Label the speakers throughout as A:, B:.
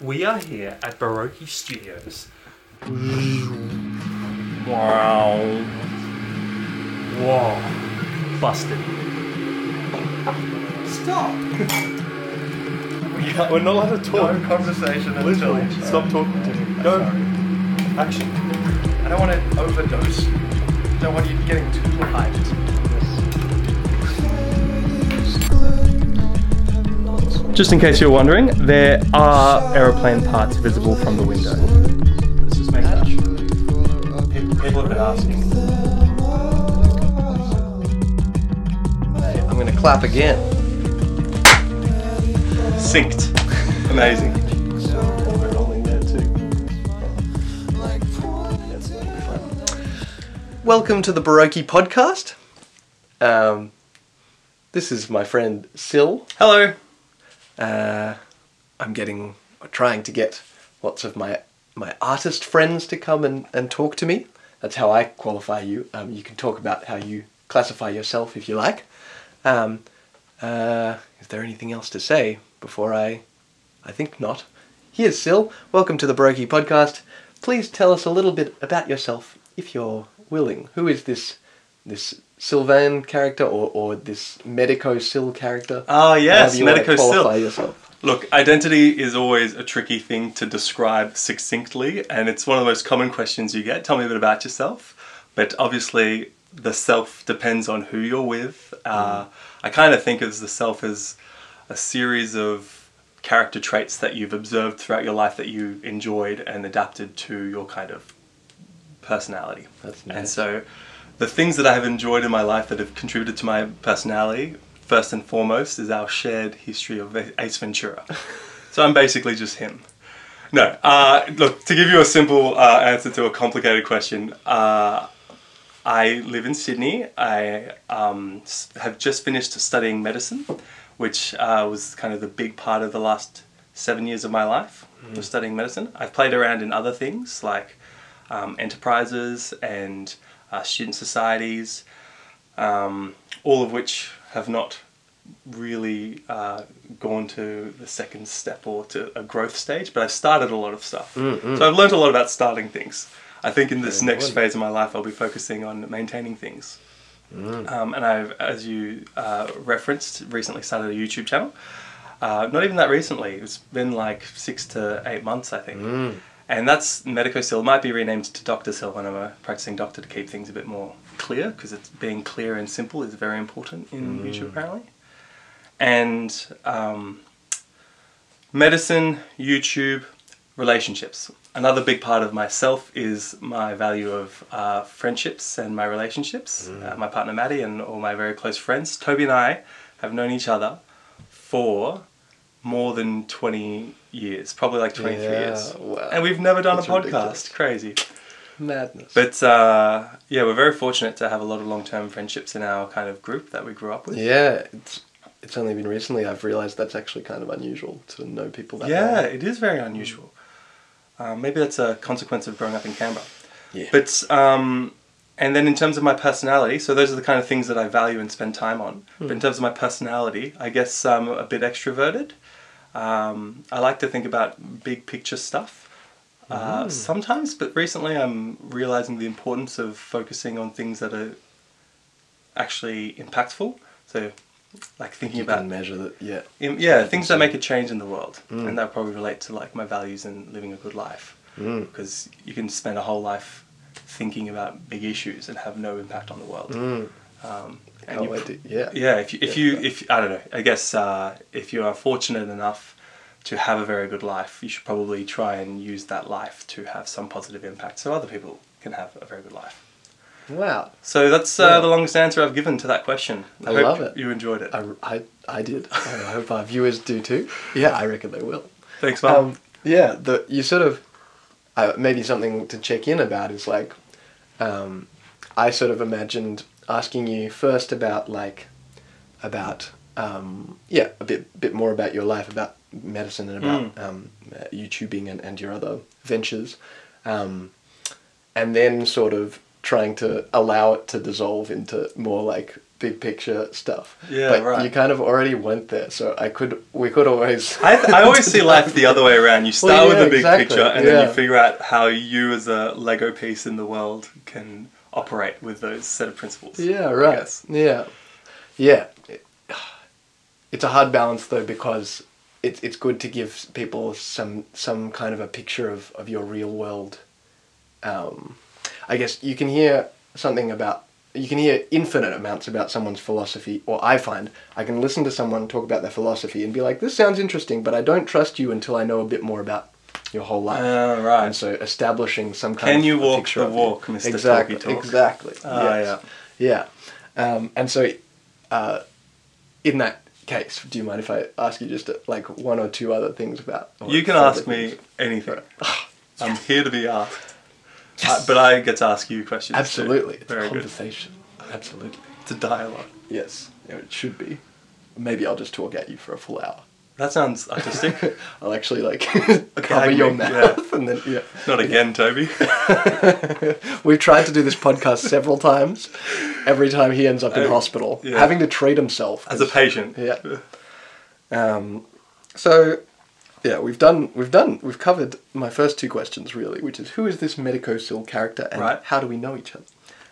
A: We are here at Baroque Studios. Wow. Whoa. Busted.
B: Stop!
C: We can't, we're not allowed to talk.
B: No conversation until.
C: Literally, stop talking to me.
B: I'm
C: Go. Action.
B: I don't want to overdose. Don't want you getting too hyped.
A: Just in case you're wondering, there are aeroplane parts visible from the window. Let's just make that.
C: People, have been asking.
B: I'm gonna clap again.
C: Synced. Amazing. We're rolling there too. That's gonna be fun.
B: Welcome to the Baroque podcast. Um, this is my friend Sil.
C: Hello.
B: Uh, I'm getting, trying to get lots of my my artist friends to come and, and talk to me. That's how I qualify you. Um, you can talk about how you classify yourself if you like. Um, uh, is there anything else to say before I? I think not. Here's Sil. Welcome to the Baroque podcast. Please tell us a little bit about yourself, if you're willing. Who is this this Sylvain character or, or this Medico Sil character?
C: Ah, yes,
B: However you wanna
C: Medico Sil. Look, identity is always a tricky thing to describe succinctly, and it's one of the most common questions you get. Tell me a bit about yourself. But obviously, the self depends on who you're with. Uh, I kind of think of the self as a series of character traits that you've observed throughout your life that you enjoyed and adapted to your kind of personality.
B: That's nice.
C: And so, the things that I have enjoyed in my life that have contributed to my personality, first and foremost, is our shared history of Ace Ventura. so I'm basically just him. No, uh, look, to give you a simple uh, answer to a complicated question, uh, I live in Sydney. I um, have just finished studying medicine, which uh, was kind of the big part of the last seven years of my life, was studying medicine. I've played around in other things like um, enterprises and uh, student societies, um, all of which have not really uh, gone to the second step or to a growth stage, but I've started a lot of stuff. So I've learned a lot about starting things. I think in this
B: Very
C: next
B: good.
C: phase of my life, I'll be focusing on maintaining things. Um, and I've, as you uh, referenced, recently started a YouTube channel. Uh, not even that recently. It's been like six to eight months, I think. And that's Medico Sil. Might be renamed to Doctor Sil when I'm a practicing doctor to keep things a bit more clear, because it's being clear and simple is very important in YouTube apparently. And um, medicine, YouTube, relationships. Another big part of myself is my value of uh, friendships and my relationships. Uh, my partner Maddie and all my very close friends. Toby and I have known each other for more than 20 years, probably like 23
B: Yeah,
C: years.
B: wow.
C: And we've never done
B: That's
C: a podcast.
B: ridiculous.
C: Crazy.
B: Madness.
C: But uh, yeah, we're very fortunate to have a lot of long term friendships in our kind of group that we grew up with.
B: yeah, it's it's only been recently I've realised that's actually kind of unusual to know people that
C: Yeah, it is very unusual. Um, maybe that's a consequence of growing up in Canberra.
B: Yeah.
C: But um, and then in terms of my personality, so those are the kind of things that I value and spend time on. But in terms of my personality, I guess I'm a bit extroverted. Um, I like to think about big picture stuff. Uh, sometimes, but recently I'm realizing the importance of focusing on things that are actually impactful. So, like thinking
B: you
C: about
B: can measure that. Yeah.
C: in, yeah, things that make a change in the world,
B: Mm.
C: and that probably relate to like my values and living a good life.
B: Mm.
C: Because you can spend a whole life thinking about big issues and have no impact on the world.
B: Mm.
C: Um, and you
B: wait to- yeah.
C: yeah. If you, if
B: Yeah.
C: you if I don't know, I guess uh, if you are fortunate enough to have a very good life, you should probably try and use that life to have some positive impact, so other people can have a very good life.
B: Wow.
C: So that's uh,
B: Yeah.
C: the longest answer I've given to that question.
B: I
C: hope
B: love it.
C: You enjoyed it.
B: I, I, I did. I hope our viewers do too. Yeah, I reckon they will.
C: Thanks, Mum.
B: Um, yeah, the you sort of uh, maybe something to check in about is like um, I sort of imagined asking you first about like about um, yeah a bit bit more about your life about medicine and about
C: Mm.
B: um, uh, YouTubing and, and your other ventures, um, and then sort of trying to allow it to dissolve into more like big picture stuff.
C: Yeah,
B: but
C: right.
B: you kind of already went there, so I could we could always.
C: I, I always see life the other way around. You start
B: Well,
C: with the big
B: exactly,
C: picture, and then you figure out how you, as a Lego piece in the world, can operate with those set of principles.
B: Yeah, right. Yeah, yeah. It's a hard balance though because it's it's good to give people some some kind of a picture of, of your real world. Um, I guess you can hear something about you can hear infinite amounts about someone's philosophy, or I find I can listen to someone talk about their philosophy and be like, "This sounds interesting," but I don't trust you until I know a bit more about your whole life.
C: Ah, right.
B: And so establishing some kind
C: Can
B: of
C: you walk the walk, Mr.
B: Exactly.
C: Talky Talk?
B: Exactly.
C: Ah,
B: yes. Yeah. Um, and so, uh, in that case, do you mind if I ask you just uh, like one or two other things about?
C: You can ask me
B: things?
C: anything.
B: Right.
C: I'm here to be asked. Uh, but I get to ask you questions. too.
B: Absolutely. It's
C: Very
B: a
C: good.
B: conversation. Absolutely.
C: It's a dialogue.
B: Yes. It should be. Maybe I'll just talk at you for a full hour.
C: That sounds artistic.
B: I'll actually like cover your mouth and then yeah.
C: Not again, Toby.
B: We've tried to do this podcast several times. Every time he ends up in
C: Oh,
B: hospital,
C: yeah.
B: having to treat himself
C: As a patient.
B: Yeah. Um, so, yeah, we've done, we've done, we've covered my first two questions really, which is who is this Medico Medicosil character and
C: Right.
B: how do we know each other?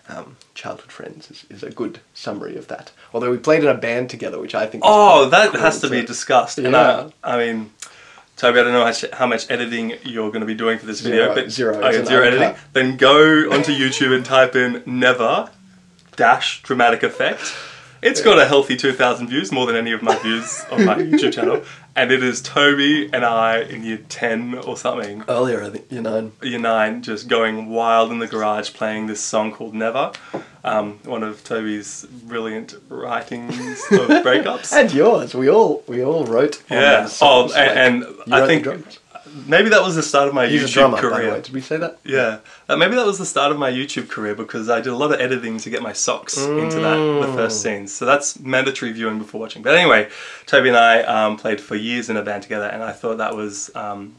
B: Um, childhood friends is, is a good summary of that. Although we played in a band together, which I think.
C: Oh, that
B: cool
C: has to be discussed. And
B: Yeah.
C: I, I mean, Toby, I don't know how much, how much editing you're going to be doing for this video,
B: Zero-
C: but
B: zero,
C: Okay, zero editing.
B: uncut.
C: Then go onto YouTube and type in never dash dramatic effect. It's got a healthy 2,000 views, more than any of my views on my YouTube channel. And it is Toby and I in year 10 or something,
B: Earlier, I think, you know.
C: year 9, just going wild in the garage playing this song called Never. Um, one of Toby's brilliant writings of breakups.
B: And yours. We all we all wrote. on
C: Yeah. Oh, and, and I think. Maybe that was the start of my
B: He's
C: YouTube
B: drummer,
C: career.
B: by the way. Did we say that?
C: Yeah, uh, maybe that was the start of my YouTube career because I did a lot of editing to get my socks into that the
B: Mm.
C: first scenes. So that's mandatory viewing before watching. But anyway, Toby and I um, played for years in a band together, and I thought that was um,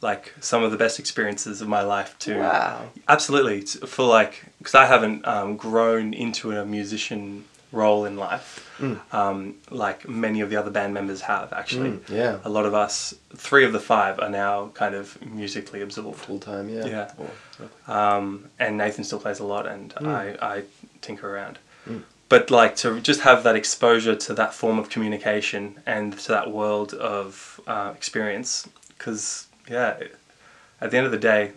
C: like some of the best experiences of my life too.
B: Wow.
C: Absolutely, for like because I haven't um, grown into a musician role in life um, like many of the other band members have actually.
B: Mm, yeah.
C: A lot of us, three of the five, are now kind of musically absorbed.
B: Full time, yeah.
C: Yeah.
B: Or-
C: Um, and Nathan still plays a lot, and
B: Mm.
C: I, I tinker around. But like to just have that exposure to that form of communication and to that world of uh, experience, because yeah, at the end of the day,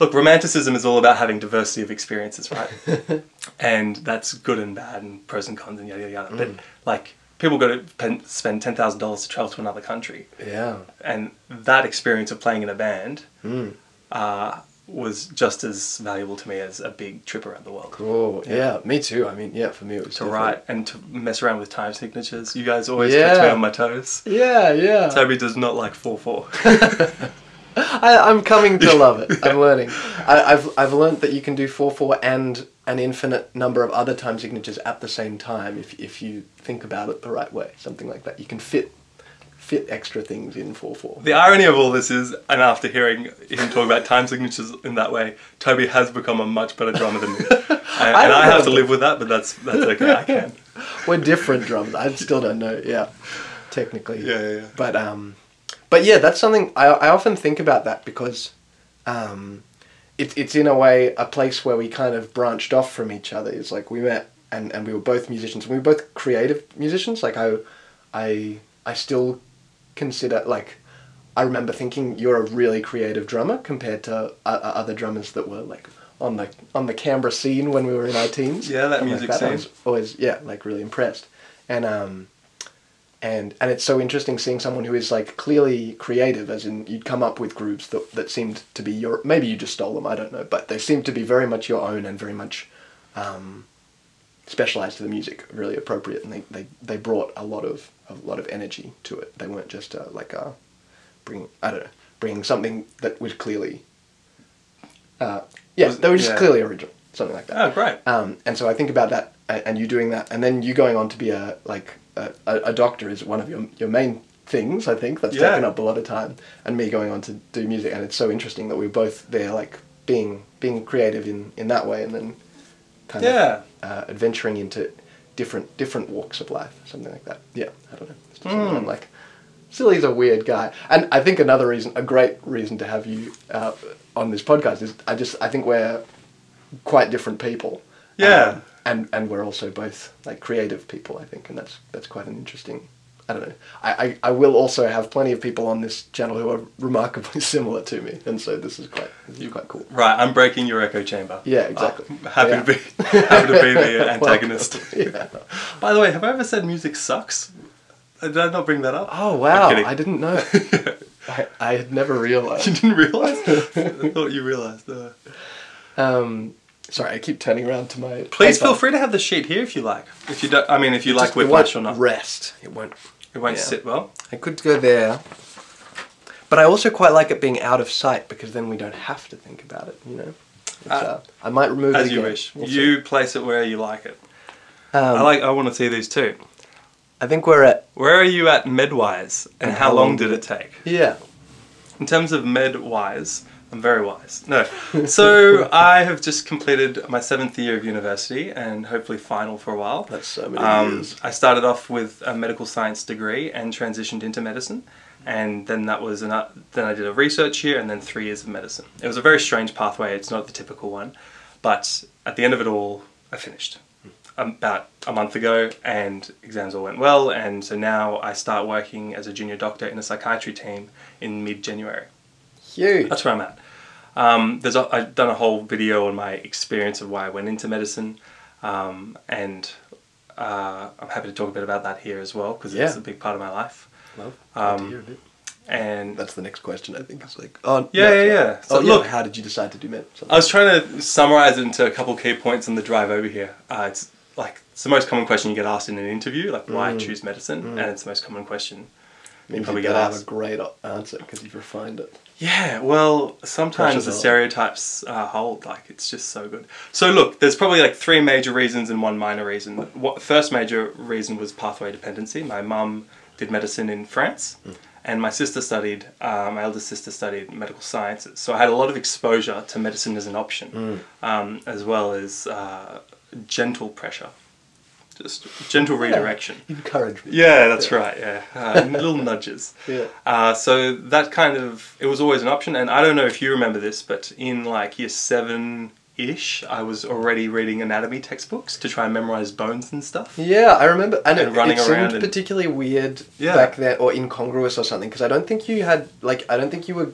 C: look, romanticism is all about having diversity of experiences, right? and that's good and bad, and pros and cons, and yada yada yada. But like people go to pen, spend ten thousand dollars to travel to another country,
B: yeah.
C: and that experience of playing in a band
B: Mm.
C: uh, was just as valuable to me as a big trip around the world.
B: Cool. Yeah. me too. I mean, yeah, for me it was
C: To
B: definitely-
C: write and to mess around with time signatures. You guys always
B: Yeah.
C: catch me on my toes.
B: Yeah, yeah.
C: Toby does not like 4 4.
B: I, I'm coming to love it. I'm learning. I, I've I've learned that you can do four four and an infinite number of other time signatures at the same time if if you think about it the right way. Something like that. You can fit fit extra things in four four.
C: the irony of all this is, and after hearing him talk about time signatures in that way, Toby has become a much better drummer than me. And, and I have to live with that, but that's that's okay. I can.
B: We're different drums. I still don't know. Yeah, technically.
C: Yeah, yeah, yeah.
B: But um, but yeah, that's something I I often think about that because um, it's it's in a way a place where we kind of branched off from each other. It's like we met and, and we were both musicians. We were both creative musicians. Like I I I still consider like I remember thinking you're a really creative drummer compared to uh, other drummers that were like on the on the Canberra scene when we were in our teens.
C: Yeah, that music
B: I
C: scene.
B: was always yeah like really impressed and um and and it's so interesting seeing someone who is like clearly creative as in you'd come up with groups that that seemed to be your maybe you just stole them i don't know but they seemed to be very much your own and very much um specialized to the music really appropriate and they they, they brought a lot of a lot of energy to it they weren't just uh, like uh bring i don't know bringing something that was clearly uh yeah
C: Was-
B: they were just
C: yeah.
B: clearly original something like that
C: Oh, great.
B: um, and so I think about that, and, and you doing that, and then you going on to be a like a, a, doctor is one of your your main things. I think that's
C: Yeah.
B: taken up a lot of time, and me going on to do music, and it's so interesting that we're both there, like being being creative in in that way, and then kind
C: Yeah.
B: of uh, adventuring into different different walks of life, something like that. Yeah, I don't know. It's just
C: Hmm.
B: something I'm like, Silly's a weird guy, and I think another reason, a great reason to have you uh, on this podcast is I just I think we're quite different people.
C: Yeah.
B: Um, and and we're also both like creative people, I think, and that's that's quite an interesting. I don't know. I, I, I will also have plenty of people on this channel who are remarkably similar to me, and so this is quite this is quite cool.
C: Right, I'm breaking your echo chamber.
B: Yeah, exactly.
C: Oh, happy
B: Yeah.
C: to be happy to be the antagonist.
B: yeah.
C: By the way, have I ever said music sucks? Uh, Did I not bring that up?
B: Oh
C: I'm
B: wow! I didn't know. I, I had never realized.
C: You didn't realize? I thought you realized. Uh,
B: Um, sorry, I keep turning around to my.
C: please feel free to have the sheet here if you like. If you don't, I mean, if you like whiplash or not,
B: Rest. It won't.
C: it won't
B: yeah.
C: sit well.
B: I could go there, but I also quite like it being out of sight because then we don't have to think about it. You know. It's,
C: Uh,
B: uh, I might remove it
C: As you
B: again.
C: wish.
B: We'll see.
C: You place it where you like it.
B: Um,
C: I like. I want to see these too.
B: I think we're at.
C: Where are you at medwise, and how long did it take?
B: Yeah.
C: In terms of med wise, I'm very wise. No. So I have just completed my seventh year of university and hopefully final for a while.
B: That's so many
C: Um,
B: years.
C: I started off with a medical science degree and transitioned into medicine. And then that was an, then I did a research year and then three years of medicine. It was a very strange pathway. It's not the typical one, but at the end of it all, I finished about a month ago, and exams all went well. And so now I start working as a junior doctor in a psychiatry team in mid-January. That's where I'm at. Um, there's a, I've done a whole video on my experience of why I went into medicine, um, and uh, I'm happy to talk a bit about that here as well because it's a big part of my life.
B: Love.
C: Um,
B: to hear of it.
C: And
B: That's the next question. I think it's like. Oh
C: Yeah,
B: no,
C: yeah, yeah. So
B: oh, yeah.
C: look-
B: How did you decide to do med?
C: I was trying to summarize it into a couple key points on the drive over here. Uh, it's like it's the most common question you get asked in an interview, like why
B: Mm.
C: choose medicine, and it's the most common question.
B: Means
C: probably
B: you
C: get
B: gotta have a great answer because you've refined it.
C: Yeah, well, sometimes the stereotypes uh, hold. Like, it's just so good. So, look, there's probably like three major reasons and one minor reason. What first major reason was pathway dependency. My mum did medicine in France, and my sister studied. Uh, my eldest sister studied medical sciences. So I had a lot of exposure to medicine as an option, um, as well as uh, gentle pressure, just gentle redirection.
B: Encourage me.
C: Yeah, that's right. Yeah, uh, little nudges.
B: Yeah.
C: Uh, so that kind of it was always an option, and I don't know if you remember this, but in like year seven ish, I was already reading anatomy textbooks to try and memorize bones and stuff.
B: Yeah, I remember, and,
C: And
B: it,
C: running
B: it seemed
C: around and-
B: particularly weird
C: Yeah.
B: back then, or incongruous or something. Because I don't think you had like I don't think you were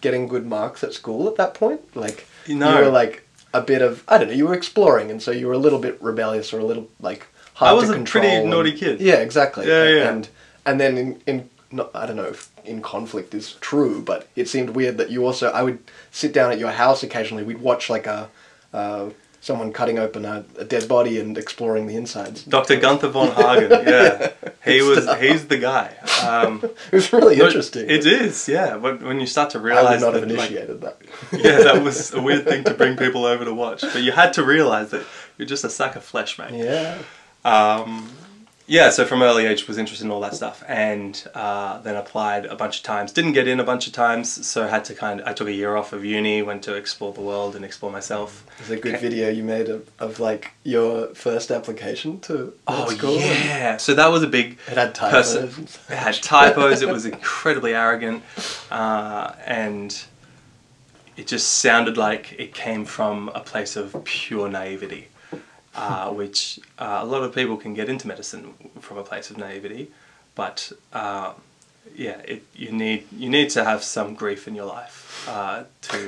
B: getting good marks at school at that point. Like
C: No.
B: you were like a bit of I don't know. You were exploring, and so you were a little bit rebellious or a little like hard
C: I was
B: to
C: a
B: control.
C: pretty
B: and-
C: naughty kid.
B: Yeah, exactly.
C: Yeah, yeah.
B: And and then in in not, I don't know if in conflict is true, but it seemed weird that you also I would sit down at your house occasionally. We'd watch like a. Uh, Someone cutting open a, a dead body and exploring the insides.
C: Dr. Gunther von Hagen, yeah, he was he's the guy. Um,
B: It was really interesting.
C: It is, yeah. When, when you start to realize, I
B: would not have
C: that, like,
B: initiated that.
C: yeah, that was a weird thing to bring people over to watch, but you had to realize that you're just a sack of flesh, mate.
B: Yeah.
C: Um, yeah, so from early age was interested in all that stuff, and uh, then applied a bunch of times. Didn't get in a bunch of times, so had to kind. Of, I took a year off of uni, went to explore the world and explore myself.
B: There's a good
C: Okay.
B: video you made of, of like your first application to
C: Oh
B: school.
C: yeah, so that was a big.
B: It had typos.
C: person. It had typos. it was incredibly arrogant, uh, and it just sounded like it came from a place of pure naivety, uh, which uh, a lot of people can get into medicine from a place of naivety, but uh, yeah, it, you need you need to have some grief in your life uh, to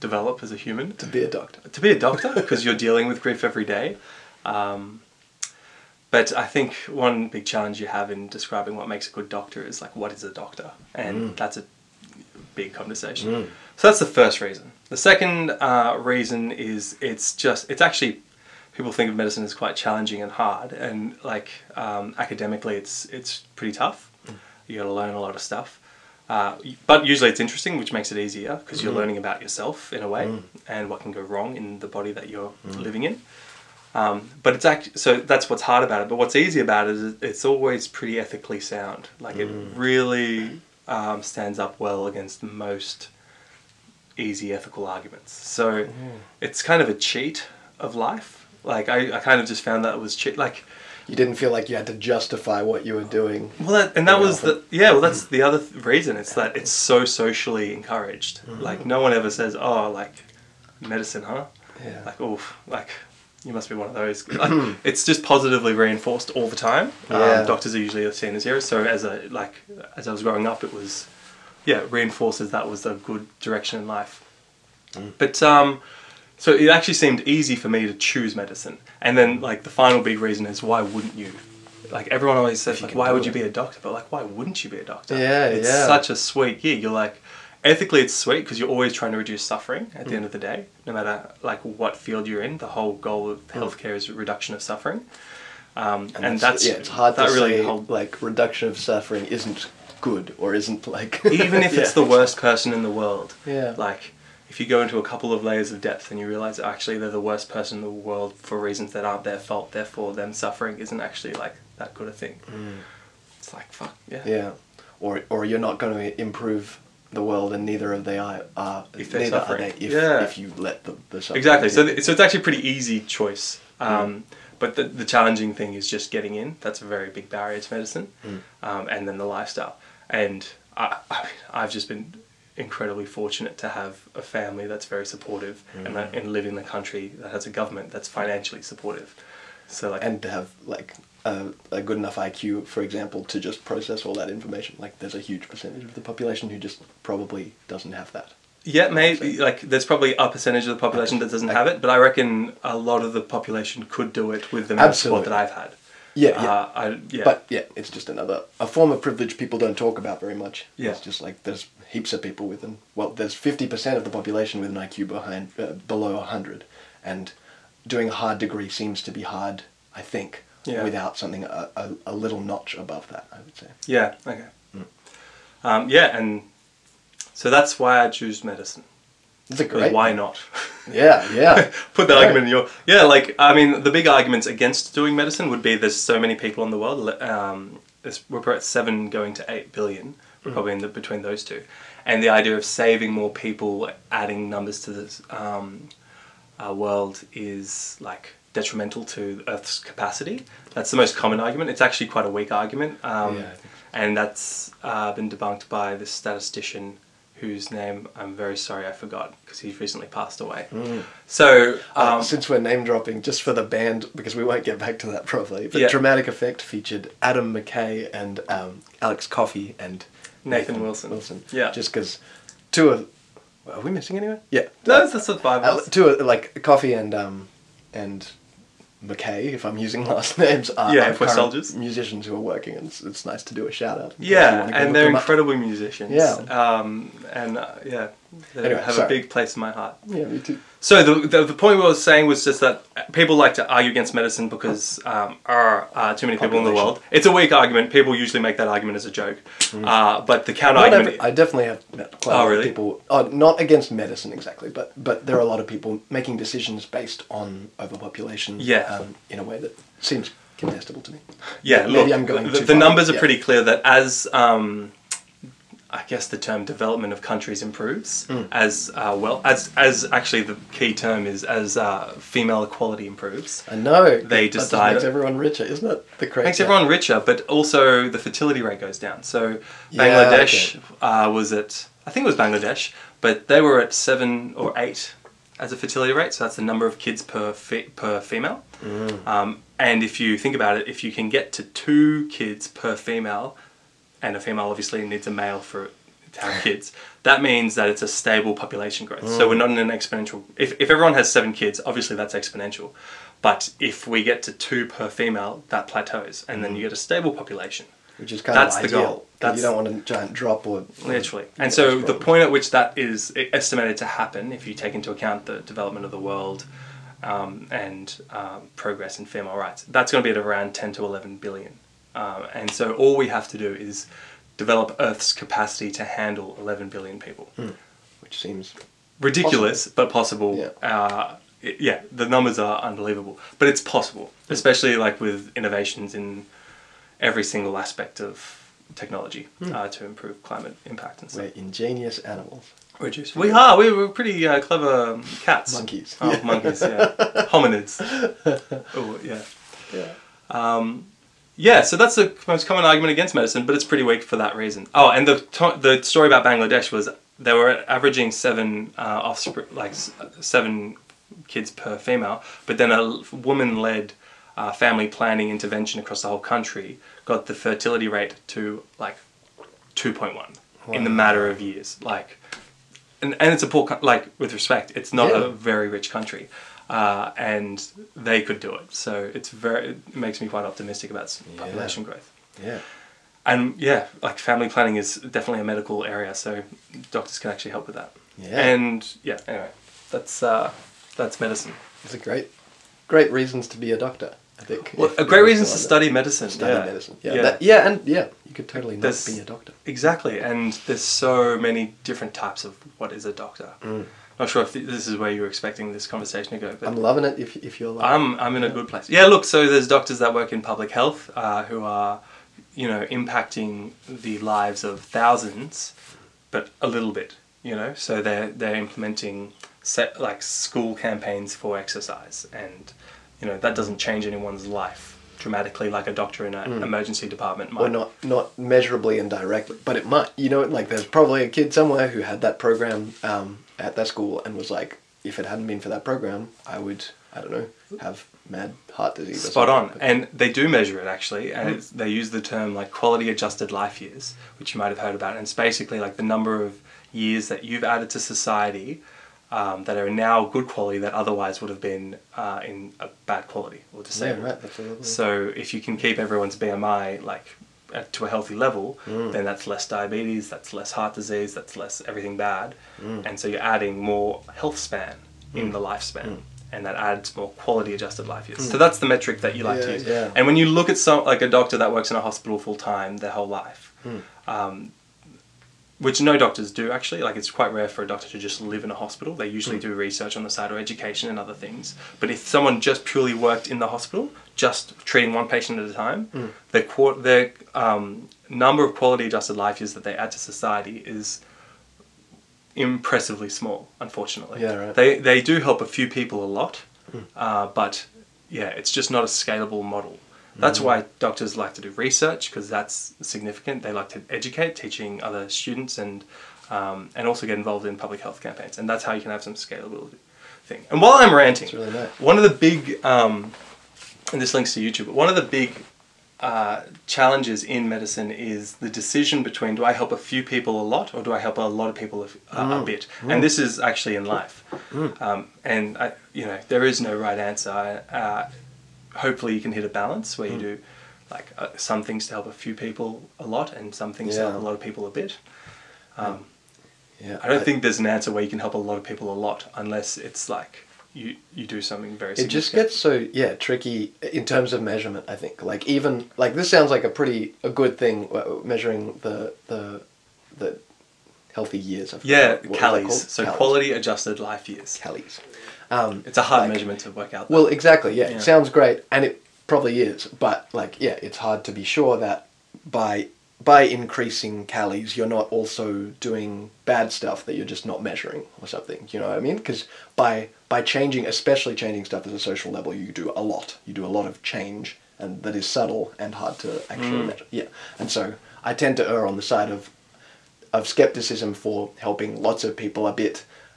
C: develop as a human
B: To be a doctor.
C: to be a doctor because you're dealing with grief every day. Um, but I think one big challenge you have in describing what makes a good doctor is like, what is a doctor? And that's a big conversation. So that's the first reason. The second uh, reason is it's just, it's actually, people think of medicine as quite challenging and hard. And like um, academically, it's, it's pretty tough. You got to learn a lot of stuff. Uh, but usually it's interesting, which makes it easier because you're learning about yourself in a way and what can go wrong in the body that you're living in. Um, but it's actually so that's what's hard about it. But what's easy about it is it's always pretty ethically sound. Like it really um, stands up well against most easy ethical arguments. So it's kind of a cheat of life. Like I, I kind of just found that it was cheat. Like
B: You didn't feel like you had to justify what you were doing.
C: Well, that, and that was the yeah. Well, that's the other th- reason. It's that it's so socially encouraged. Like no one ever says, "Oh, like medicine, huh?"
B: Yeah.
C: Like, oof, like you must be one of those. Like, it's just positively reinforced all the time.
B: Yeah.
C: Um, doctors are usually seen as heroes. So as a like as I was growing up, it was yeah reinforces that was a good direction in life. But um, so it actually seemed easy for me to choose medicine. And then like the final big reason is why wouldn't you? Like everyone always says, like why would you be a doctor? But like why wouldn't you be a doctor?
B: Yeah,
C: it's
B: yeah.
C: such a sweet gig. You're like ethically it's sweet because you're always trying to reduce suffering at
B: Mm.
C: the end of the day, no matter like what field you're in. The whole goal of healthcare is reduction of suffering. Um, and, that's,
B: yeah, it's hard
C: that
B: to
C: really
B: say
C: hold-
B: like reduction of suffering isn't good or isn't like
C: even if it's the worst person in the world.
B: Yeah.
C: Like, if you go into a couple of layers of depth and you realize actually they're the worst person in the world for reasons that aren't their fault, therefore them suffering isn't actually like that good a thing. It's like fuck yeah.
B: Mm. Yeah, or or you're not going to improve the world, and neither of they are. are
C: If they're
B: neither are
C: suffering.
B: they if,
C: Yeah.
B: if you let the, the suffering.
C: Exactly. So, th- so it's actually a pretty easy choice. Um, But the, the challenging thing is just getting in. That's a very big barrier to medicine. Um, and then the lifestyle. And I, I, I've just been incredibly fortunate to have a family that's very supportive and, that, and live in a country that has a government that's financially supportive. So like
B: and to have like a, a good enough IQ, for example, to just process all that information. Like there's a huge percentage of the population who just probably doesn't have that.
C: Yeah, maybe like there's probably a percentage of the population that doesn't have it, but I reckon a lot of the population could do it with the mental support that I've had.
B: Yeah, yeah.
C: Uh, I, yeah.
B: But yeah, it's just another a form of privilege people don't talk about very much.
C: Yeah.
B: It's just like there's heaps of people with an well, there's fifty percent of the population with an IQ behind uh, below hundred, and doing a hard degree seems to be hard. I think
C: Yeah.
B: without something a, a, a little notch above that, I would say.
C: yeah, okay. Um, yeah, and so that's why I choose medicine.
B: It's a great.
C: Why not?
B: Yeah, yeah.
C: Put that
B: Yeah.
C: argument in your yeah. Like I mean, the big arguments against doing medicine would be there's so many people in the world. Um, we're at seven going to eight billion. We're
B: Mm.
C: probably in the between those two, and the idea of saving more people, adding numbers to this um, uh, world is like detrimental to Earth's capacity. That's the most common argument. It's actually quite a weak argument, um,
B: Yeah, think
C: and that's uh, been debunked by this statistician whose name I'm very sorry I forgot because he's recently passed away. So
B: Uh,
C: um,
B: since we're name dropping, just for the band, because we won't get back to that probably, but
C: Yeah.
B: Dramatic Effect featured Adam McKay and um, Alex Coffey and
C: Nathan Wilson.
B: Wilson.
C: Yeah.
B: Just because two of. Are we missing anyone? Yeah.
C: no, that's the of
B: Uh, two of, like Coffey and um and McKay, if I'm using last names, are,
C: Yeah, we're soldiers.
B: musicians who are working, and it's, it's nice to do a shout out. in case you
C: Yeah, and they're
B: them up.
C: incredible musicians.
B: Yeah.
C: Um, and uh, yeah, they
B: Anyway,
C: have
B: sorry.
C: a big place in my heart.
B: Yeah, me too.
C: So the, the the point I was saying was just that people like to argue against medicine because um, are uh, too many people in the world. It's a weak argument. People usually make that argument as a joke. Uh, but the counter
B: Not
C: argument.
B: every- I definitely have met quite
C: Oh,
B: a lot
C: really?
B: of people. Oh, not against medicine exactly, but but there are a lot of people making decisions based on overpopulation.
C: Yeah.
B: Um, in a way that seems contestable to me.
C: Yeah,
B: Maybe
C: look,
B: I'm going
C: the,
B: too
C: the
B: far,
C: numbers are
B: yeah.
C: pretty clear that as um, I guess the term development of countries improves,
B: Hmm.
C: as uh, well as as actually the key term is as uh, female equality improves.
B: I know.
C: They decide-
B: makes everyone richer, isn't it? The correct.
C: makes everyone richer, but also the fertility rate goes down. So
B: Yeah,
C: Bangladesh uh, was at, I think it was Bangladesh, but they were at seven or eight as a fertility rate. So that's the number of kids per fe- per female.
B: Mm.
C: Um, and if you think about it, if you can get to two kids per female, and a female obviously needs a male for to have kids, that means that it's a stable population growth. So we're not in an exponential. If, if everyone has seven kids, obviously that's exponential. But if we get to two per female, that plateaus, and then you get a stable population.
B: Which is kind
C: That's
B: of
C: the
B: ideal.
C: goal.
B: 'cause
C: That's-
B: you don't want a giant drop or
C: Literally. And so the point at which that is estimated to happen, if you take into account the development of the world um, and um, progress in female rights, that's going to be at around 10 to 11 billion. Um, and so all we have to do is develop Earth's capacity to handle 11 billion people.
B: which seems
C: Ridiculous, but possible.
B: Yeah.
C: Uh, i- yeah, the numbers are unbelievable, but it's possible, especially like with innovations in every single aspect of technology uh, to improve climate impact and stuff.
B: we're ingenious animals.
C: Reduce. We are. We were pretty uh, clever um, cats.
B: Monkeys.
C: Oh, monkeys. Yeah. Hominids. Oh, yeah.
B: Yeah.
C: Um, yeah, so that's the most common argument against medicine, but it's pretty weak for that reason. Oh, and the to- the story about Bangladesh was they were averaging seven uh, offspring, like s- seven kids per female, but then a woman led uh, family planning intervention across the whole country got the fertility rate to like 2.1 in the matter of years. Like, and, and it's a poor, co- like, with respect, it's not
B: Yeah.
C: a very rich country. Uh, and they could do it. So it's very, it makes me quite optimistic about
B: Yeah.
C: population growth.
B: Yeah.
C: And yeah, like family planning is definitely a medical area, so doctors can actually help with that.
B: Yeah.
C: And yeah, anyway, that's uh, that's medicine.
B: It's a great, great reasons to be a doctor. I think.
C: Well, a great
B: were
C: reason to study medicine.
B: Study
C: yeah.
B: medicine. Yeah.
C: Yeah.
B: That, yeah, and yeah, you could totally not
C: There's-
B: be a doctor.
C: Exactly, and there's so many different types of what is a doctor. Not sure if this is where you're expecting this conversation to go, but
B: I'm loving it. If if you're like.
C: I'm I'm in a good place. Yeah, look, so there's doctors that work in public health uh, who are, you know, impacting the lives of thousands, but a little bit, you know. So they're they're implementing set like school campaigns for exercise, and you know that doesn't change anyone's life dramatically like a doctor in an emergency department might.
B: or not not measurably and directly, but it might. You know, like there's probably a kid somewhere who had that program um, at that school and was like, if it hadn't been for that program, I would, I don't know, have mad heart disease.
C: Spot on, and they do measure it actually, and it's, they use the term like quality adjusted life years, which you might have heard about, and it's basically like the number of years that you've added to society um, that are now good quality that otherwise would have been uh, in a bad quality or
B: yeah, right.
C: So if you can keep everyone's BMI like to a healthy level,
B: Mm.
C: then that's less diabetes, that's less heart disease, that's less everything bad,
B: Mm.
C: and so you're adding more health span in the lifespan.
B: Mm.
C: And that adds more quality adjusted life years. So that's the metric that you like
B: Yeah,
C: to use.
B: yeah.
C: And when you look at some like a doctor that works in a hospital full time their whole life,
B: Hmm.
C: um, which no doctors do actually. Like it's quite rare for a doctor to just live in a hospital. They usually do research on the side or education and other things. But if someone just purely worked in the hospital, just treating one patient at a time, quar- their um, number of quality adjusted life years that they add to society is impressively small. Unfortunately,
B: Yeah, right.
C: They they do help a few people a lot, uh, but yeah, it's just not a scalable model. That's why doctors like to do research because that's significant. They like to educate, teaching other students, and um, and also get involved in public health campaigns. And that's how you can have some scalability thing. And while I'm ranting,
B: really nice.
C: one of the big um, and this links to YouTube. But one of the big uh, challenges in medicine is the decision between do I help a few people a lot or do I help a lot of people a, f- a-
B: Mm.
C: a bit? And this is actually in life. Um, and I, you know, there is no right answer. Uh, hopefully, you can hit a balance
B: Mm.
C: where you do like uh, some things to help a few people a lot and some things to help a lot of people a bit. Um,
B: yeah,
C: I don't think there's an answer where you can help a lot of people a lot unless it's like you you do something very.
B: it just gets so yeah tricky in terms of measurement i think like even like this sounds like a pretty a good thing uh, measuring the the the healthy years of
C: Yeah,
B: what was that
C: QALYs.
B: called?
C: So
B: QALYs.
C: quality adjusted life years.
B: QALYs. um
C: It's a hard
B: like-
C: measurement to work out.
B: well exactly yeah,
C: Yeah.
B: it sounds great and it probably is but like yeah it's hard to be sure that by by increasing QALYs you're not also doing bad stuff that you're just not measuring or something you know what i mean because by by changing especially changing stuff at a social level you do a lot you do a lot of change and that is subtle and hard to actually
C: Mm.
B: measure yeah and so i tend to err on the side of of skepticism for helping lots of people a bit,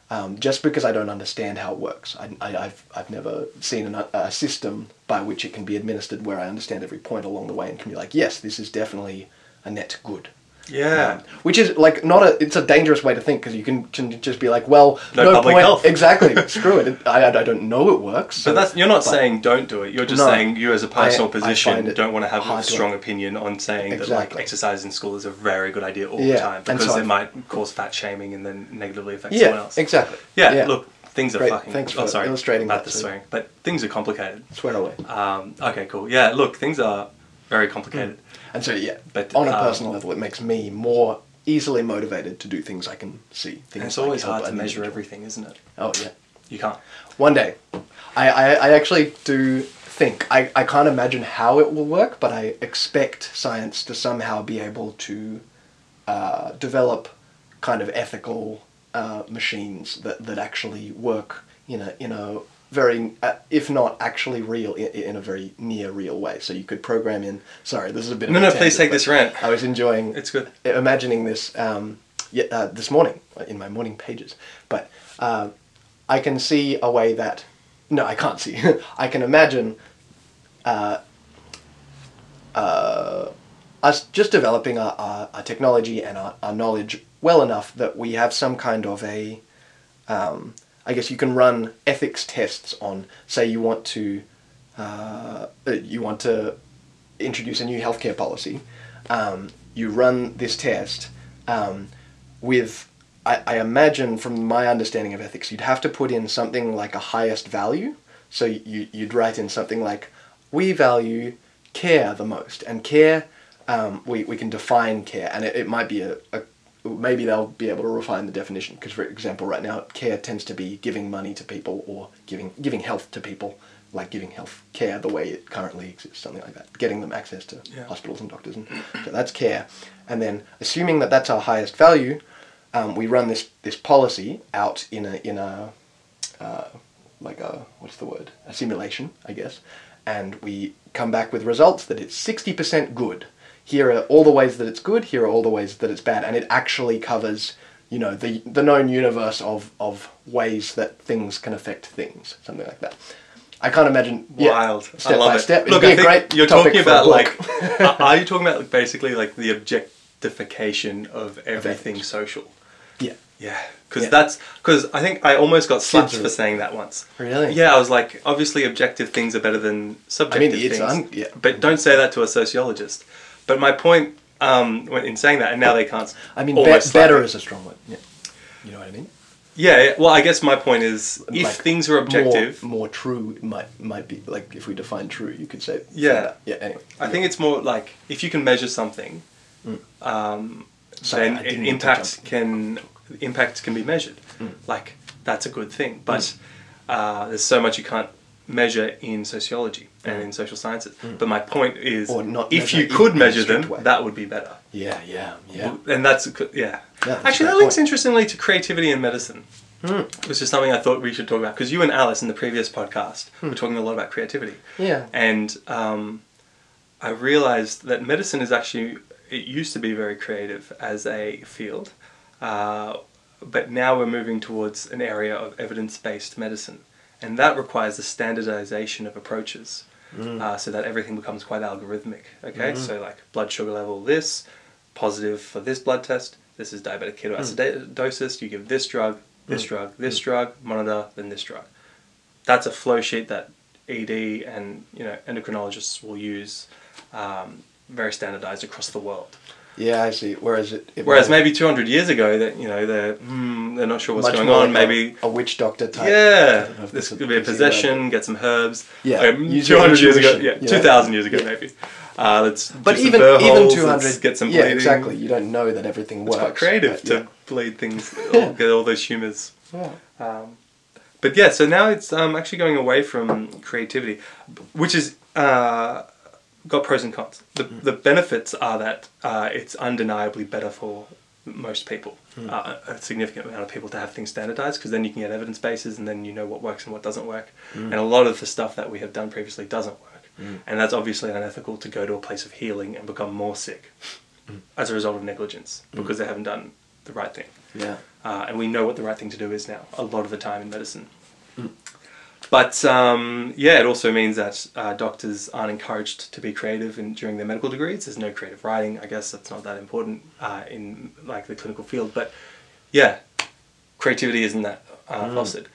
B: um, just because I don't understand how it works. I, I, I've I've never seen an, a system by which it can be administered where I understand every point along the way and can be like, yes, this is definitely a net good.
C: Yeah.
B: Um, which is like not a it's a dangerous way to think because you can, can just be like, well,
C: No
B: no,
C: public
B: point.
C: health.
B: Exactly, screw it. I, I don't know it works.
C: but
B: so-
C: that's you're not
B: but-
C: saying don't do it. You're just
B: No.
C: saying you as a personal
B: I- I
C: position
B: it
C: don't want to have a strong opinion on saying that like exercise in school is a very good idea all
B: Yeah,
C: the time because
B: so
C: it
B: I-
C: might cause fat shaming and then negatively affect someone
B: yeah,
C: else.
B: exactly.
C: Yeah, yeah. look, things are
B: Great.
C: fucking.
B: Thanks
C: oh,
B: for
C: sorry,
B: illustrating
C: about
B: that,
C: the swearing, but things are complicated.
B: Swear away.
C: Um, okay, cool. Yeah, look, things are very complicated.
B: And so yeah,
C: But,
B: on a
C: um,
B: personal level, it makes me more easily motivated to do things I can see. Things
C: And it's always hard to measure everything, isn't it?
B: Oh yeah.
C: You can't.
B: One day, I, I, I actually do think I, I can't imagine how it will work, but I expect science to somehow be able to uh, develop kind of ethical uh, machines that, that actually work in a in a very, uh, if not actually real, in, in a very near real way. So you could program in. Sorry, this is a bit.
C: No,
B: of a
C: no, please take this rant.
B: I was enjoying.
C: It's good.
B: Imagining this um, yeah, uh, this morning in my morning pages, but uh, I can see a way that. No, I can't see. I can imagine. Uh, uh, us just developing our, our, our technology and our, our knowledge well enough that we have some kind of a um, I guess you can run ethics tests on say you want to uh, uh, you want to introduce a new healthcare policy. Um, you run this test um, with I, imagine from my understanding of ethics you'd have to put in something like a highest value. So you, you'd write in something like we value care the most and care um, we, we can define care and it, it might be a, a maybe they'll be able to refine the definition. Because for example right now care tends to be giving money to people or giving giving health to people like giving health care the way it currently exists something like that. Getting them access to
C: Yeah.
B: hospitals and doctors and so that's care. And then assuming that that's our highest value um, we run this this policy out in a in a uh, like a what's the word? A simulation I guess. And we come back with results that it's 60% good here are all the ways that it's good here are all the ways that it's bad and it actually covers you know the the known universe of of ways that things can affect things something like that I can't imagine yeah,
C: Wild.
B: step
C: I love
B: by
C: it.
B: step It'd
C: Look,
B: be
C: I
B: a
C: think
B: great
C: you're talking about like, are- you talking about basically like the objectification of everything social?
B: yeah
C: Yeah, because
B: Yeah.
C: that's because I think I almost got slapped for saying that once.
B: Really?
C: Yeah, I was like, obviously, objective things are better than subjective
B: it's
C: things.
B: un- yeah.
C: But don't say that to a sociologist. But my point um, in saying that, and now they can't.
B: I mean be- better is a strong word. Yeah. You know what I mean?
C: Yeah, yeah, well, I guess my point is, if
B: Like,
C: things are objective,
B: more, more true might might be like if we define true you could say
C: Yeah.
B: yeah anyway.
C: I think it's more like if you can measure something, um,
B: Sorry,
C: then
B: didn't
C: it,
B: mean to
C: impact can impact can be measured.
B: Mm.
C: Like that's a good thing, but uh, there's so much you can't measure in sociology and in social sciences. But my point is,
B: Mm. Or not
C: if you could measure them,
B: way.
C: that would be better.
B: yeah yeah yeah
C: And that's yeah.
B: Yeah, that's
C: Actually, that links
B: point.
C: interestingly to creativity in medicine.
B: Hmm.
C: Which is something I thought we should talk about because you and Alice in the previous podcast were talking a lot about creativity.
B: Yeah.
C: And um, I realized that medicine is actually, it used to be very creative as a field, uh, but now we're moving towards an area of evidence based medicine. And that requires the standardization of approaches mm. uh, so that everything becomes quite algorithmic. Okay, mm-hmm. so like blood sugar level, this, positive for this blood test, this is diabetic ketoacidosis, mm. you give this drug, this mm. drug, this drug, monitor, then this drug. That's a flow sheet that ED and you know endocrinologists will use um, very standardized across the world.
B: Yeah I see whereas it, it
C: Whereas maybe 200 years ago, that you know they're hmm, they're not sure what's going on.
B: like
C: Maybe
B: a, witch doctor type
C: yeah,
B: don't know if
C: this could be a possession. Get some herbs.
B: Yeah,
C: Um, 200 years ago,
B: intuition,
C: yeah, 2,000 years ago
B: Yeah.
C: maybe. Uh, let's
B: but even even
C: holes,
B: 200
C: get some
B: yeah exactly you don't know that everything
C: It's
B: works
C: quite creative
B: but
C: to
B: yeah.
C: bleed things,
B: Yeah.
C: get all those humours.
B: Yeah.
C: Um, but yeah, so now it's um, actually going away from creativity, which is uh, got pros and cons. The, the benefits are that uh, it's undeniably better for most people, uh, a significant amount of people to have things standardized because then you can get evidence bases and then you know what works and what doesn't work. And a lot of the stuff that we have done previously doesn't work. And that's obviously unethical to go to a place of healing and become more sick as a result of negligence because they haven't done the right thing
B: yeah
C: uh, and we know what the right thing to do is now a lot of the time in medicine. But um, yeah, it also means that uh, doctors aren't encouraged to be creative in, during their medical degrees. There's no creative writing. I guess that's not that important uh, in like the clinical field. But yeah, creativity isn't that uh, fostered.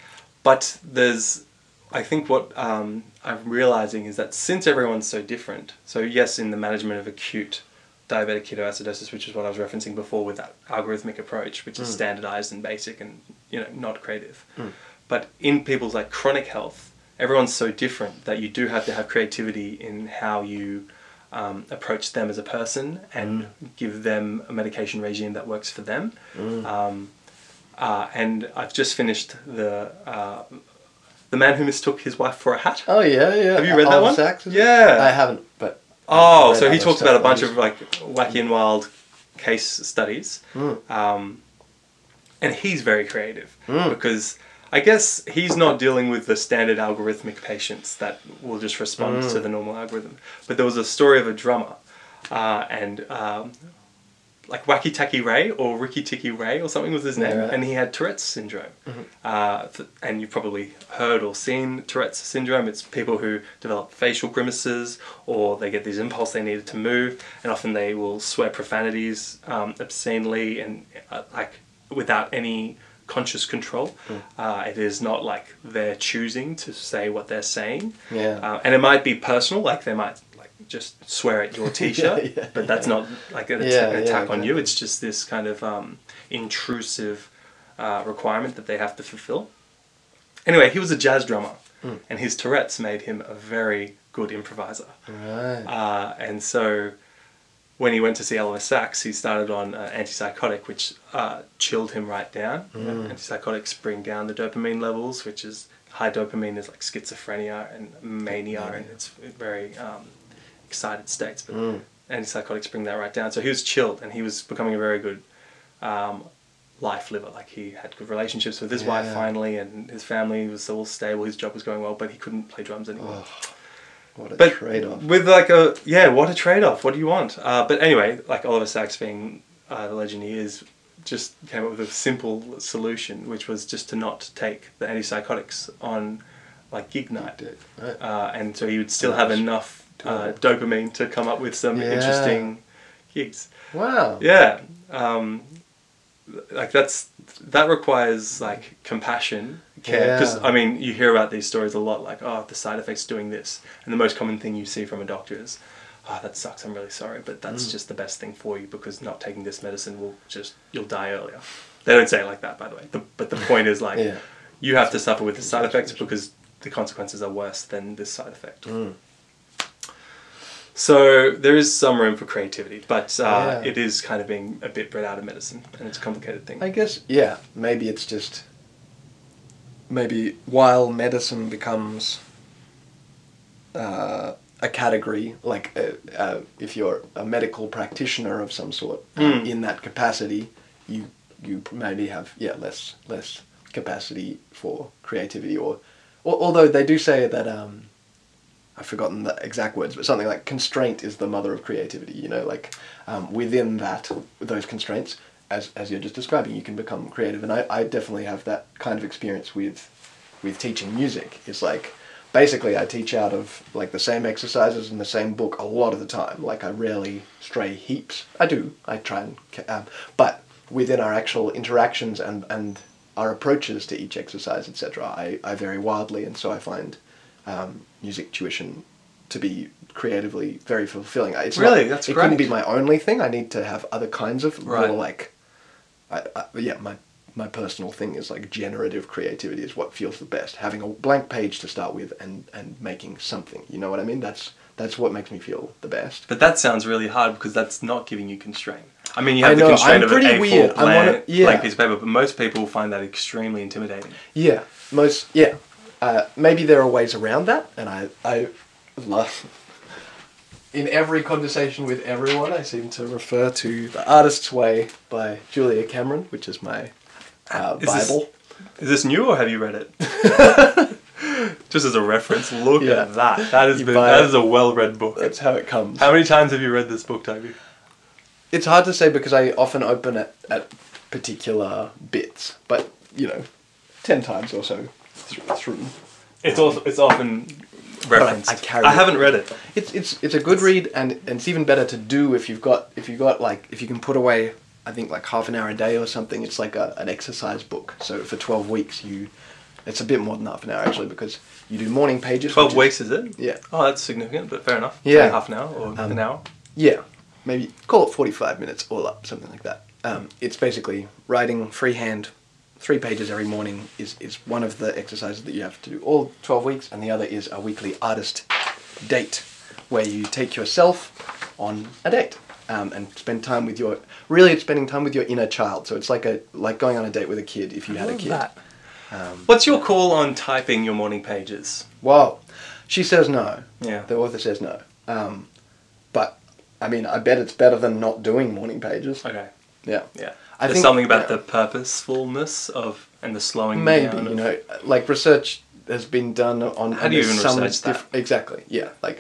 C: But there's, I think what um, I'm realizing is that since everyone's so different, so yes, in the management of acute diabetic ketoacidosis, which is what I was referencing before with that algorithmic approach, which is standardized and basic and you know not creative. But in people's like chronic health, everyone's so different that you do have to have creativity in how you um, approach them as a person and give them a medication regime that works for them. Um, uh, and I've just finished the uh, the man who mistook his wife for a hat.
B: oh yeah yeah
C: Have you read that one?
B: Sacks.
C: Yeah.
B: I haven't but
C: Oh, so he talks about a bunch of like wacky and wild case studies,
B: Mm.
C: um, and he's very creative
B: Mm.
C: because I guess he's not dealing with the standard algorithmic patients that will just respond
B: Mm.
C: to the normal algorithm. But there was a story of a drummer, uh, and um, like Wacky Tacky Ray or Ricky Ticky Ray or something was his name,
B: Yeah, right. Mm-hmm.
C: and he had Tourette's syndrome. Uh, th- and you've probably heard or seen Tourette's syndrome. It's people who develop facial grimaces or they get these impulse they needed to move, and often they will swear profanities um, obscenely and uh, like without any conscious control.
B: Mm.
C: Uh, it is not like they're choosing to say what they're saying.
B: Yeah.
C: Uh, and it might be personal, like they might like just swear at your t-shirt,
B: Yeah, yeah,
C: but that's not like an, atta-
B: Yeah,
C: an
B: yeah,
C: attack on you. It's just this kind of um, intrusive uh, requirement that they have to fulfill. Anyway, he was a jazz drummer,
B: Hmm.
C: and his Tourette's made him a very good improviser.
B: Right.
C: Uh, and so when he went to see Oliver Sacks, he started on uh, antipsychotic, which uh, chilled him right down. Know, Antipsychotics bring down the dopamine levels, which is high dopamine is like schizophrenia and mania, and it's very um, excited states. But antipsychotics bring that right down. So he was chilled, and he was becoming a very good um, life liver. Like he had good relationships with his wife finally, and his family was all stable. His job was going well, but he couldn't play drums anymore
B: What a
C: but
B: trade off.
C: with like a yeah what a trade-off what do you want uh, but anyway like oliver sacks being uh, the legend he is just came up with a simple solution which was just to not take the antipsychotics on like gig night
B: Right.
C: uh, and so he would still have enough uh, dopamine to come up with some
B: Yeah.
C: interesting gigs
B: Wow.
C: yeah um, like that's that requires like compassion care because
B: Yeah.
C: i mean you hear about these stories a lot like oh the side effects doing this and the most common thing you see from a doctor is oh that sucks i'm really sorry but that's
B: Mm.
C: just the best thing for you because not taking this medicine will just you'll die earlier they don't say it like that by the way the, but the point is like
B: Yeah.
C: you have to suffer with the side effects because the consequences are worse than this side effect
B: Mm.
C: So there is some room for creativity, but uh,
B: Yeah.
C: it is kind of being a bit bred out of medicine, and it's a complicated thing.
B: I guess, yeah, maybe it's just. Maybe while medicine becomes uh, a category, like uh, uh, if you're a medical practitioner of some sort,
C: Mm.
B: in that capacity, you you maybe have yeah less less capacity for creativity, or, or although they do say that um, I've forgotten the exact words, but something like constraint is the mother of creativity. You know, like um, within that, those constraints, as, as you're just describing, you can become creative. And I, I definitely have that kind of experience with, with teaching music. It's like, basically I teach out of like the same exercises in the same book a lot of the time. Like I rarely stray heaps. I do. I try and, um, but within our actual interactions and, and our approaches to each exercise, etc., I, I vary wildly. And so I find um, music tuition to be creatively very fulfilling. It's
C: Really?
B: not,
C: That's
B: it couldn't be my only thing. I need to have other kinds of
C: Right.
B: more like, I, I, yeah, my my personal thing is like generative creativity is what feels the best. Having a blank page to start with and and making something. You know what I mean? That's that's what makes me feel the best.
C: But that sounds really hard because that's not giving you constraint. I mean, you have
B: know,
C: the constraint
B: I'm
C: of an
B: pretty
C: A4
B: weird.
C: Blank,
B: one yeah.
C: blank piece of paper, but most people find that extremely intimidating.
B: Yeah, most yeah. Uh, maybe there are ways around that, and I I love. In every conversation with everyone, I seem to refer to The Artist's Way by Julia Cameron, which is my uh,
C: Is this-
B: Bible.
C: Is this new or have you read it? Just as a reference, look
B: Yeah.
C: at that. That is been, that is a well-read book.
B: That's how it comes.
C: How many times have you read this book, Toby?
B: It's hard to say because I often open it at particular bits, but you know, ten times or so through.
C: It's also it's often referenced.
B: I carry
C: I haven't read it.
B: It's it's it's a good read, and, and it's even better to do if you've got if you've got like if you can put away I think like half an hour a day or something. It's like a, an exercise book. So for twelve weeks, you it's a bit more than half an hour actually because you do morning pages.
C: Twelve
B: which is-
C: weeks, is it?
B: Yeah.
C: Oh, that's significant, but fair enough.
B: Yeah.
C: Half an hour or
B: Um,
C: an hour.
B: Yeah, maybe call it 45 minutes all up, something like that. Um, it's basically writing freehand, three pages every morning is, is one of the exercises that you have to do all 12 weeks, and the other is a weekly artist date, where you take yourself on a date. Um, and spend time with your really it's spending time with your inner child so it's like a like going on a date with a kid if you had a kid Um,
C: What's your call on typing your morning pages?
B: Whoa. She says no.
C: Yeah.
B: The author says no. Um, but, I mean, I bet it's better than not doing morning pages.
C: Okay.
B: Yeah.
C: Yeah.
B: I
C: There's
B: think
C: something about
B: yeah,
C: the purposefulness of and the slowing
B: maybe
C: down.
B: you know like research has been done on.
C: How do you even
B: some
C: research that?
B: exactly, yeah, like.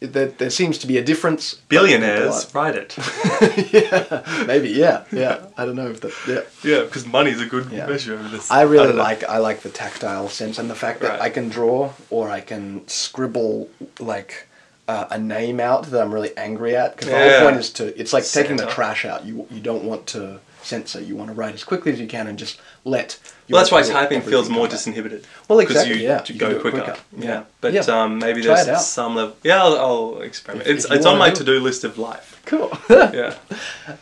B: There, there seems to be a difference.
C: billionaires write it.
B: yeah, maybe. Yeah, yeah. I don't know if that. Yeah.
C: yeah, because money's a good
B: Yeah.
C: measure of this.
B: I really
C: know.
B: like I like the tactile sense and the fact that
C: Right.
B: I can draw or I can scribble like uh, a name out that I'm really angry at because the whole point is to it's like taking the trash out. You you don't want to censor. You want to write as quickly as you can and just let.
C: Well, that's why typing feels more disinhibited.
B: Well, exactly,
C: You,
B: yeah.
C: to
B: You
C: go
B: can do it
C: quicker.
B: quicker.
C: Yeah.
B: Yeah.
C: But
B: Yeah.
C: um, maybe
B: Try
C: there's some level. Yeah, I'll, I'll experiment.
B: If-
C: it's
B: if
C: it's on my to do list of life.
B: Cool.
C: Yeah.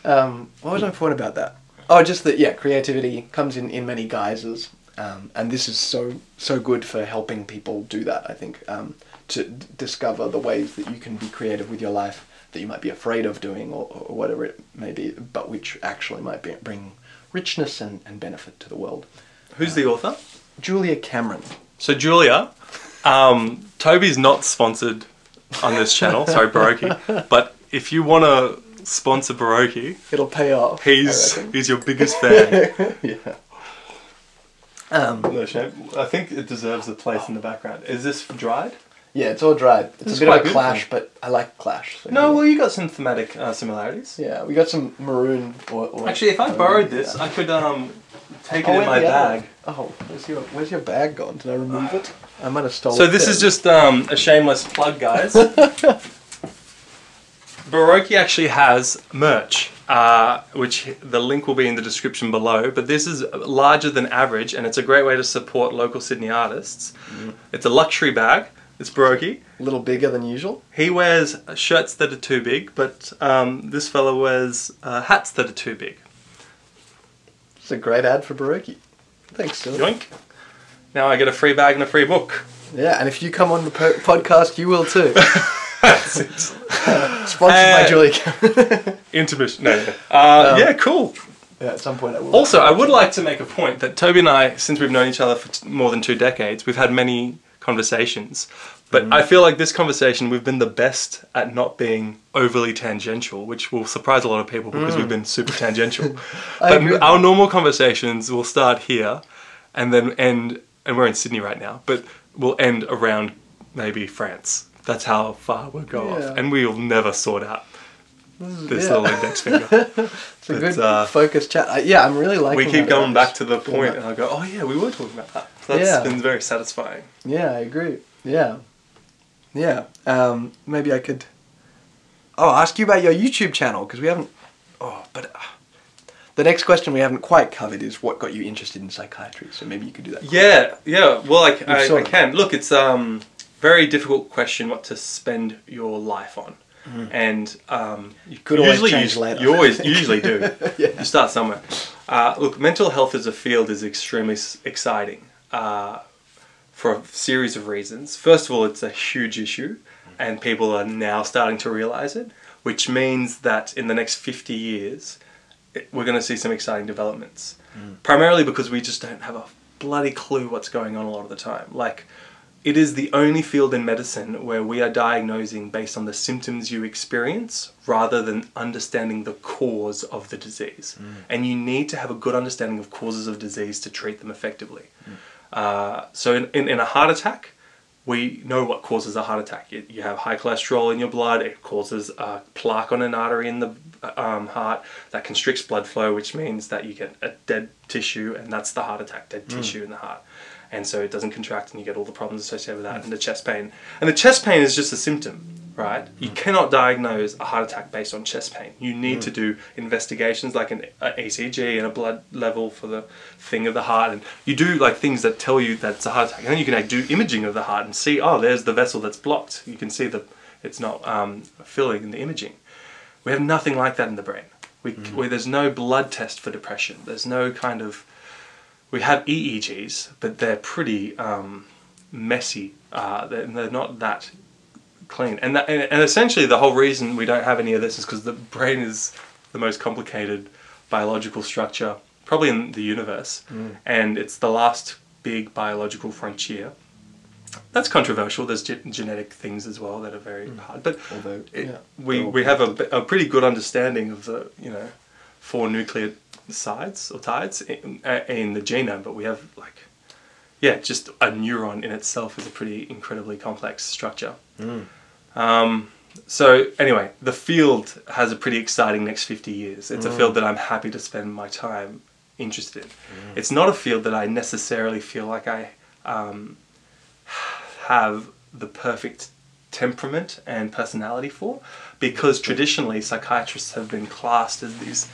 B: um, what was my point about that? Oh, just that yeah, creativity comes in in many guises, um, and this is so so good for helping people do that. I think um, to d- discover the ways that you can be creative with your life that you might be afraid of doing, or, or whatever it may be, but which actually might be, bring richness and, and benefit to the world.
C: Who's the author?
B: Julia Cameron.
C: So Julia, um, Toby's not sponsored on this channel. Sorry, Baroki. But if you want to sponsor Baroki,
B: It'll pay off.
C: He's he's your biggest fan.
B: yeah. Um,
C: no shame. I think it deserves a place in the background. Is this dried?
B: Yeah, it's all dried. It's
C: It's
B: a bit of a
C: good,
B: clash, but I like clash. so
C: No,
B: yeah.
C: well, you got some thematic uh, similarities.
B: Yeah, we got some maroon. Or, or
C: Actually, if I borrowed this,
B: yeah.
C: I could um take it
B: Oh,
C: in my
B: yeah.
C: bag.
B: Oh, where's your where's your bag gone? Did I remove it? I might have stolen. It.
C: So this is just um, a shameless plug, guys. Baroki actually has merch, uh, which the link will be in the description below. But this is larger than average, and it's a great way to support local Sydney artists. It's a luxury bag. It's Baroki.
B: a little bigger than usual.
C: He wears shirts that are too big, but um, this fellow wears uh, hats that are too big.
B: It's a great ad for Baroki. Thanks, Dylan.
C: Yoink! Now I get a free bag and a free book.
B: Yeah, and if you come on the po- podcast, you will too. Sponsored by
C: Uh,
B: Julia Cameron.
C: Intermission. No, no. Uh,
B: Um,
C: yeah, cool.
B: yeah, at some point I will.
C: Also, I would like to make a point that Toby and I, since we've known each other for t- more than two decades, we've had many conversations. But
B: Mm.
C: I feel like this conversation, we've been the best at not being overly tangential, which will surprise a lot of people because we've been super tangential.
B: Mm.
C: But our normal conversations will start here and then end, and we're in Sydney right now, but we'll end around maybe France. That's how far we'll go
B: Yeah.
C: off. And we'll never sort out this
B: yeah.
C: little index finger.
B: It's a
C: but,
B: good
C: uh,
B: focused chat. Uh, yeah, I'm really liking.
C: we keep going back to the point, and I go, "Oh yeah, we were talking about that." That's
B: Yeah.
C: been very satisfying.
B: Yeah, I agree. Yeah, yeah. Um, maybe I could. Oh, ask you about your YouTube channel because we haven't. Oh, but uh, the next question we haven't quite covered is what got you interested in psychiatry. So maybe you could do that.
C: Yeah, yeah. Well, I, I, I can look. It's um very difficult question what to spend your life on, and um, you.
B: Could always
C: usually
B: change
C: you,
B: later.
C: you always usually do.
B: Yeah.
C: You start somewhere. Uh, look, mental health as a field is extremely exciting uh, for a series of reasons. First of all, it's a huge issue, and people are now starting to realize it, which means that in the next 50 years, it, we're going to see some exciting developments. Mm. Primarily because we just don't have a bloody clue what's going on a lot of the time. Like, it is the only field in medicine where we are diagnosing based on the symptoms you experience rather than understanding the cause of the disease. Mm. And you need to have a good understanding of causes of disease to treat them effectively. Mm. Uh, so, in, in, in a heart attack, we know what causes a heart attack. You, you have high cholesterol in your blood, it causes a plaque on an artery in the um, heart that constricts blood flow, which means that you get a dead tissue, and that's the heart attack, dead tissue in the heart. And so it doesn't contract, and you get all the problems associated with that, and the chest pain. And the chest pain is just a symptom, right? You cannot diagnose a heart attack based on chest pain. You need to do investigations like an ECG and a blood level for the thing of the heart, and you do like things that tell you that it's a heart attack. And then you can like, do imaging of the heart and see, oh, there's the vessel that's blocked. You can see that it's not um, filling in the imaging. We have nothing like that in the brain. We, we, there's no blood test for depression. There's no kind of. We have EEGs, but they're pretty um, messy. Uh, they're, they're not that clean. And, that, and, and essentially, the whole reason we don't have any of this is because the brain is the most complicated biological structure, probably in the universe. And it's the last big biological frontier. That's controversial. There's ge- genetic things as well that are very hard. But
B: Although,
C: it,
B: yeah,
C: we, we have a pretty good understanding of the you know four nucleosides or tides in, uh, in the genome, but we have like, yeah, just a neuron in itself is a pretty incredibly complex structure. Um, so anyway, the field has a pretty exciting next 50 years. It's a field that I'm happy to spend my time interested in. It's not a field that I necessarily feel like I um, have the perfect temperament and personality for because traditionally psychiatrists have been classed as these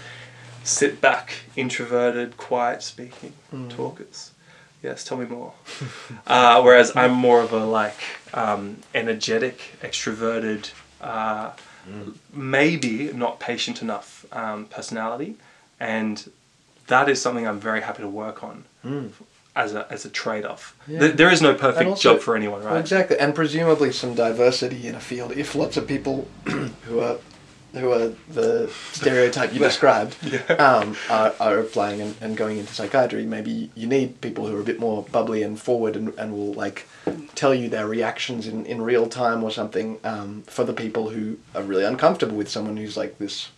C: sit back, introverted, quiet speaking talkers. Yes, tell me more. uh, whereas I'm more of a like um, energetic, extroverted, uh, maybe not patient enough um, personality, and that is something I'm very happy to work on as a as a trade off.
B: Yeah.
C: Th- there is no perfect
B: also-
C: job for anyone,
B: Well,
C: right?
B: exactly, and presumably some diversity in a field. If lots of people who are who are the stereotype you described um, are, are applying and, and going into psychiatry, maybe you need people who are a bit more bubbly and forward and, and will like tell you their reactions in, in real time or something um, for the people who are really uncomfortable with someone who's like this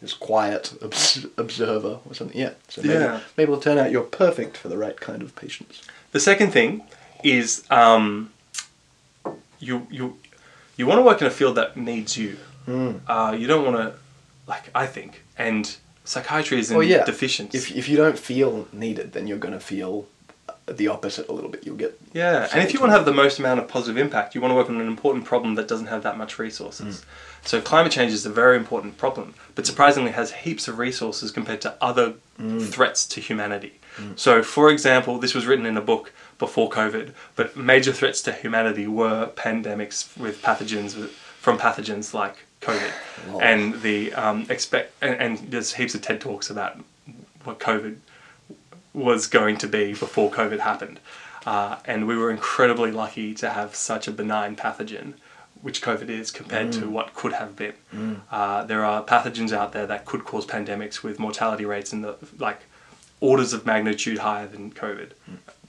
B: this quiet obs- observer or something. Yeah, so maybe,
C: Yeah.
B: maybe it'll turn out you're perfect for the right kind of patients.
C: The second thing is um, you you you want to work in a field that needs you.
B: Mm.
C: Uh, you don't want to, like I think, and psychiatry is in
B: Well, yeah.
C: deficient.
B: If, if you don't feel needed, then you're going to feel the opposite a little bit. You'll get
C: Yeah, and if you want to have the most amount of positive impact, you want to work on an important problem that doesn't have that much resources. So climate change is a very important problem, but surprisingly has heaps of resources compared to other threats to humanity. So, for example, this was written in a book before COVID, but major threats to humanity were pandemics with pathogens with, from pathogens like COVID,
B: Lol.
C: and the um, expect and, and there's heaps of TED talks about what COVID was going to be before COVID happened. Uh, and we were incredibly lucky to have such a benign pathogen, which COVID is, compared to what could have been. Uh, there are pathogens out there that could cause pandemics with mortality rates in the like orders of magnitude higher than COVID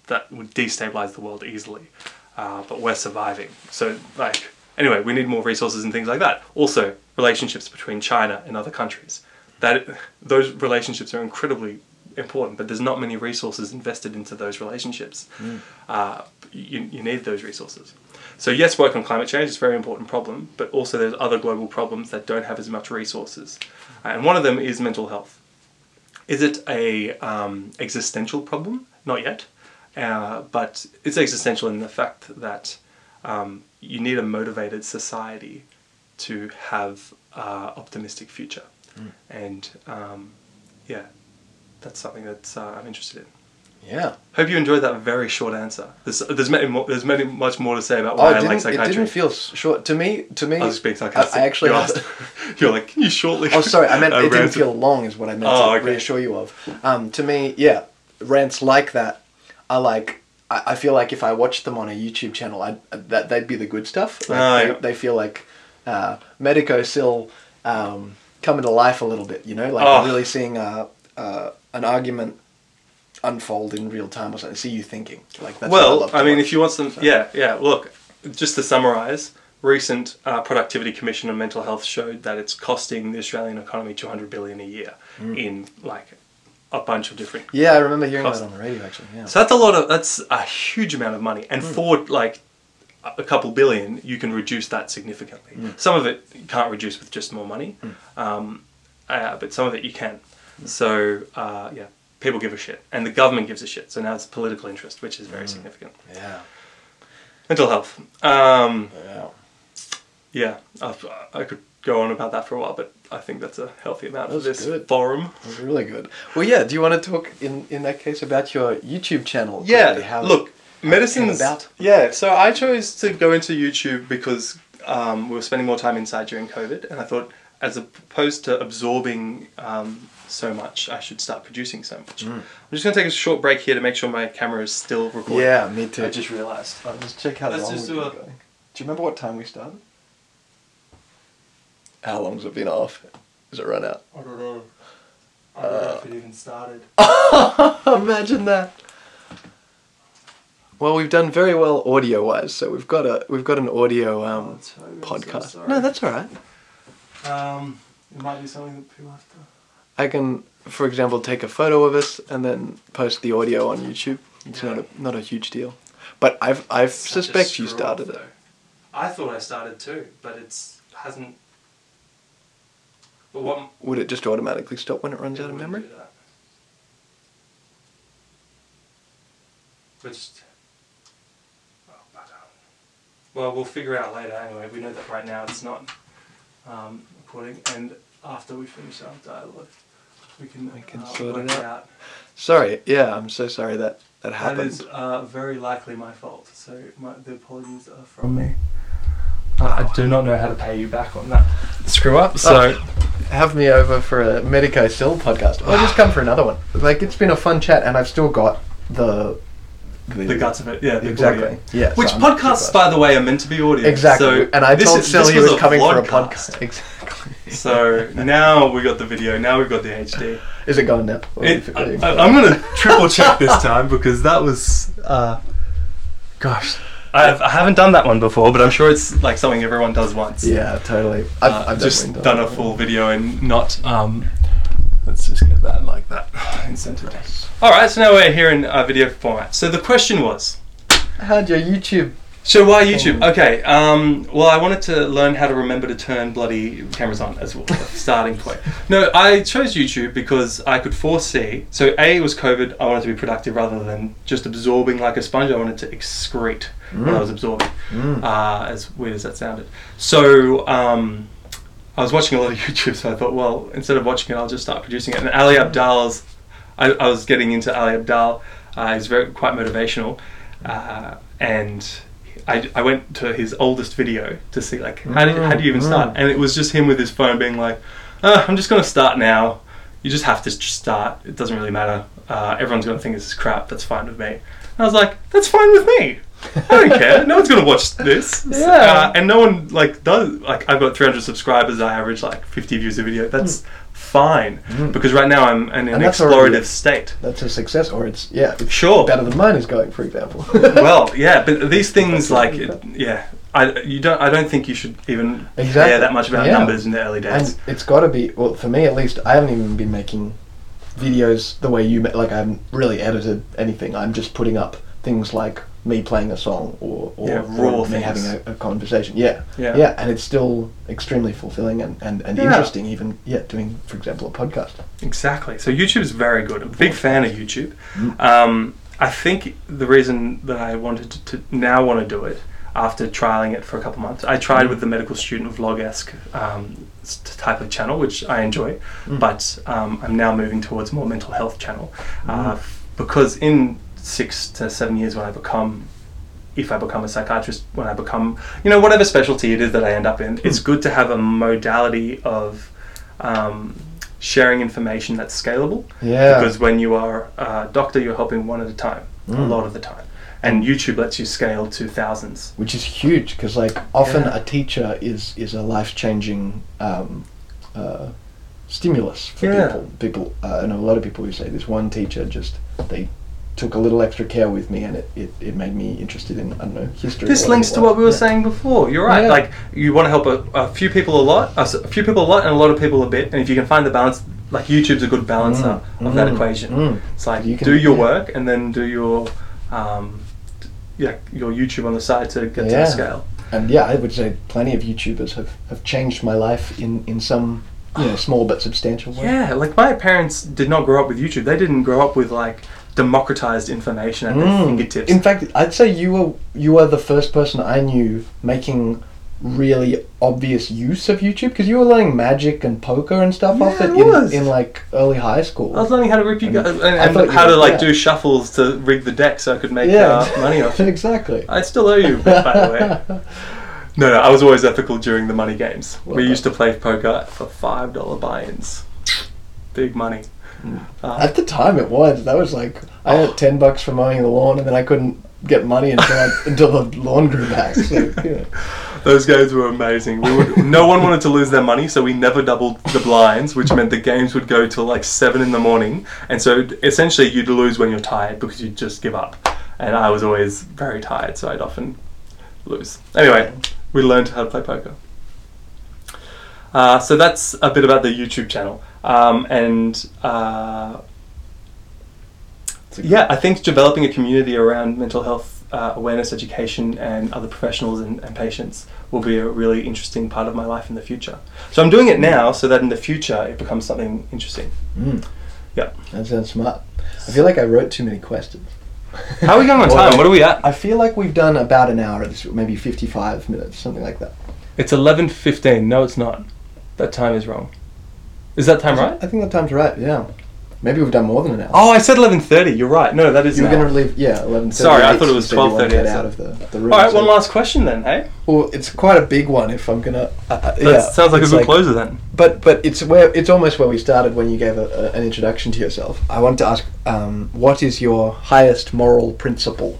C: that would destabilize the world easily. Uh, but we're surviving. So, like, anyway, we need more resources and things like that. Also, relationships between China and other countries. That those relationships are incredibly important, but there's not many resources invested into those relationships. Uh, you, you need those resources. So yes, work on climate change is a very important problem, but also there's other global problems that don't have as much resources, Uh, and one of them is mental health. Is it a um, existential problem? Not yet, uh, but it's existential in the fact that um, you need a motivated society to have uh, optimistic future, and um, yeah, that's something that uh, I'm interested in.
B: yeah.
C: Hope you enjoyed that very short answer. There's there's many more, there's many much more to say about
B: Oh,
C: why
B: it
C: I like
B: it
C: psychiatry.
B: didn't feel short to me. To me,
C: I was being sarcastic.
B: I, I actually
C: you asked. You're like, can you shortly?
B: Oh, sorry. I meant it didn't feel long, is what I meant
C: Oh,
B: to
C: okay.
B: reassure you of. Um, to me, yeah, rants like that are like. I, I feel like if I watched them on a YouTube channel, I'd, that they'd be the good stuff. Like,
C: Oh,
B: they,
C: yeah.
B: they feel like uh, Medico still um, coming to life a little bit. You know, like
C: Oh.
B: really seeing uh, uh, an argument unfold in real time or something. See you thinking. Like that's what I,
C: well, I, mean,
B: watch.
C: if you want some,
B: So-
C: yeah, yeah. Look, just to summarise, recent uh, productivity commission on mental health showed that it's costing the Australian economy 200 billion a year
B: Mm.
C: in like a bunch of different.
B: Yeah, I remember hearing
C: Cost.
B: that on the radio actually. Yeah.
C: So that's a lot of that's a huge amount of money, and for like a couple billion, you can reduce that significantly.
B: Hmm.
C: Some of it you can't reduce with just more money, um, uh, but some of it you can.
B: Hmm.
C: So uh, yeah, people give a shit, and the government gives a shit. So now it's political interest, which is very
B: Hmm.
C: significant.
B: yeah.
C: Mental health. Um,
B: Yeah.
C: yeah, I, I could go on about that for a while, but I think that's a healthy amount for
B: That's
C: this
B: good.
C: forum.
B: That was really good. Well, yeah. Do you want to talk in in that case about your YouTube channel?
C: Yeah.
B: How-
C: look,
B: how it
C: medicine's
B: about?
C: Yeah, so I chose to go into YouTube because um, we were spending more time inside during COVID, and I thought, as opposed to absorbing um, so much, I should start producing so much. I'm just going to take a short break here to make sure my camera is still recording.
B: Yeah, me too.
C: I just realised.
B: I'll just check how
C: Let's
B: long
C: just
B: we've
C: do
B: been
C: a-
B: going. Do you remember what time we started? How long's it been off? Has it run out?
C: I don't know. I
B: don't know
C: if it even started.
B: Imagine that. Well, we've done very well audio wise, so we've got a we've got an audio um, podcast. no, that's all right.
C: Um, it might be something that people have to.
B: I can, for example, take a photo of us and then post the audio on YouTube. It's
C: Yeah.
B: not a not a huge deal. But I've I suspect you started it.
C: though. I thought I started too, but it's hasn't. But what?
B: Would it just automatically stop when it runs
C: it
B: out of memory?
C: that. But just. Oh, but, um, well, we'll figure out later anyway. We know that right now it's not um, recording, and after we finish our dialogue, we can,
B: We can
C: uh,
B: sort it out. Sorry, yeah, I'm so sorry that that
C: That
B: happened.
C: is uh, very likely my fault. So my, the apologies are from me. Uh, I do not know how to pay you back on that screw up. So
B: Have me over for a Medico Still podcast, or just come for another one. Like it's been a fun chat, and I've still got the
C: the guts of it, yeah, the
B: exactly.
C: audio.
B: Yeah,
C: Which
B: so
C: podcasts, by the way, are meant to be audio.
B: Exactly.
C: So
B: and I
C: this
B: told
C: is- this
B: he was, coming for a podcast. Exactly.
C: So now we got the video. Now we've got the HD.
B: Is it gone now?
C: It, I, am gonna triple check this time because that was, uh, gosh, I've, I haven't done that one before, but I'm sure it's like something everyone does once.
B: yeah, totally. I've,
C: Uh,
B: I've
C: just
B: definitely
C: done a full video and not. Um, let's just get that like that incented. All right, so now we're here in uh, video format. So the question was.
B: How'd your YouTube?
C: So why YouTube? Okay. Um, well, I wanted to learn how to remember to turn bloody cameras on as well. starting point. No, I chose YouTube because I could foresee. So a it was COVID. I wanted to be productive rather than just absorbing like a sponge. I wanted to excrete what I was absorbing.
B: Mm.
C: Uh, as weird as that sounded. So um, I was watching a lot of YouTube. So I thought, well, instead of watching it, I'll just start producing it. And Ali Abdaal's. I, I was getting into Ali Abdaal. Uh, he's very quite motivational, uh, and I, I went to his oldest video to see like how do, how do you even start,
B: Mm.
C: and it was just him with his phone being like, uh, "I'm just gonna start now. You just have to just start. It doesn't really matter. Uh, everyone's gonna think this is crap. That's fine with me." And I was like, "That's fine with me. I don't care. No one's gonna watch this.
B: Yeah.
C: Uh, and no one like does. Like I've got 300 subscribers. I average like 50 views a video. That's fine
B: Mm.
C: because right now I'm in an explorative state.
B: That's a success, or it's yeah, it's
C: Sure.
B: better than mine is going, for example.
C: well, yeah, but these things like it, yeah, I you don't I don't think you should even
B: Exactly.
C: care that much about
B: Yeah.
C: numbers in the early days.
B: And it's got to be well for me at least. I haven't even been making videos the way you like. I haven't really edited anything. I'm just putting up things like me playing a song or, or,
C: Yeah, raw
B: me having a, a conversation. Yeah.
C: Yeah.
B: yeah, and it's still extremely fulfilling and, and, and
C: Yeah.
B: interesting. Even yeah, doing for example a podcast.
C: Exactly. So YouTube is very good. I'm a big fan of YouTube.
B: Mm.
C: Um, I think the reason that I wanted to, to now want to do it after trialing it for a couple months, I tried
B: Mm.
C: with the medical student vlog esque um, type of channel, which I enjoy,
B: Mm.
C: but um, I'm now moving towards more mental health channel uh,
B: Mm.
C: because in six to seven years when I become if I become a psychiatrist, when I become, you know, whatever specialty it is that I end up in, it's good to have a modality of um, sharing information that's scalable.
B: Yeah.
C: Because when you are a doctor, you're helping one at a time, a
B: Mm.
C: lot of the time. And YouTube lets you scale to thousands.
B: which is huge because like often
C: Yeah.
B: a teacher is is a life changing um, uh, stimulus for
C: Yeah.
B: people. People, uh, I know a lot of people who say this one teacher just they took a little extra care with me and it, it, it made me interested in I don't know history.
C: This links to what we were
B: Yeah.
C: saying before. You're right.
B: Yeah.
C: Like you want to help a, a few people a lot, a few people a lot, and a lot of people a bit. And if you can find the balance, like YouTube's a good balancer
B: Mm,
C: of that
B: mm,
C: equation.
B: mm.
C: It's like
B: You can-
C: do your
B: yeah.
C: work and then do your, um, yeah, your YouTube on the side to get to the scale.
B: And yeah, I would say plenty of YouTubers have, have changed my life in, in some you know small but substantial way.
C: Yeah, like my parents did not grow up with YouTube. They didn't grow up with like democratized information at their
B: Mm.
C: fingertips.
B: In fact, I'd say you were you were the first person I knew making really obvious use of YouTube because you were learning magic and poker and stuff off
C: Yeah,
B: it
C: I was.
B: in, in like early high school.
C: I was learning how to rip you guys and,
B: I
C: and
B: thought you
C: how to
B: were-
C: like
B: yeah.
C: do shuffles to rig the deck so I could make uh, money off. it.
B: exactly.
C: I still owe you, by the way. No, no, I was always ethical during the money games.
B: Well
C: we
B: done.
C: used to play poker for five dollar buy-ins. Big money. Uh,
B: At the time, it was that was like I had ten bucks for mowing the lawn, and then I couldn't get money until until the lawn grew back. So, yeah.
C: those games were amazing. We would, no one wanted to lose their money, so we never doubled the blinds, which meant the games would go till like seven in the morning. And so essentially, you'd lose when you're tired because you'd just give up. And I was always very tired, so I'd often lose. Anyway, we learned how to play poker. Uh, so that's a bit about the YouTube channel. Um, and uh, yeah, I think developing a community around mental health uh, awareness, education, and other professionals and, and patients will be a really interesting part of my life in the future. So I'm doing it now so that in the future it becomes something interesting.
B: Mm,
C: Yeah.
B: that sounds smart. I feel like I wrote too many questions.
C: How are we going on time? What are we at?
B: I feel like we've done about an hour, maybe 55 minutes, something like that.
C: It's 11.15. No, it's not. That time is wrong. Is that time right?
B: I think that time's right, yeah. Maybe we've done more than an hour.
C: Oh, I said 11.30. You're right. No, that is
B: you were going to leave, yeah, eleven thirty.
C: Sorry, I thought it was 12:30,
B: Get out of the, the room.
C: All right,
B: so-
C: one last question then, hey?
B: Well, it's quite a big one if I'm gonna. Uh, uh,
C: That
B: yeah,
C: sounds like a good closer then.
B: But but it's where it's almost where we started when you gave a, a, an introduction to yourself. I wanted to ask, um, what is your highest moral principle?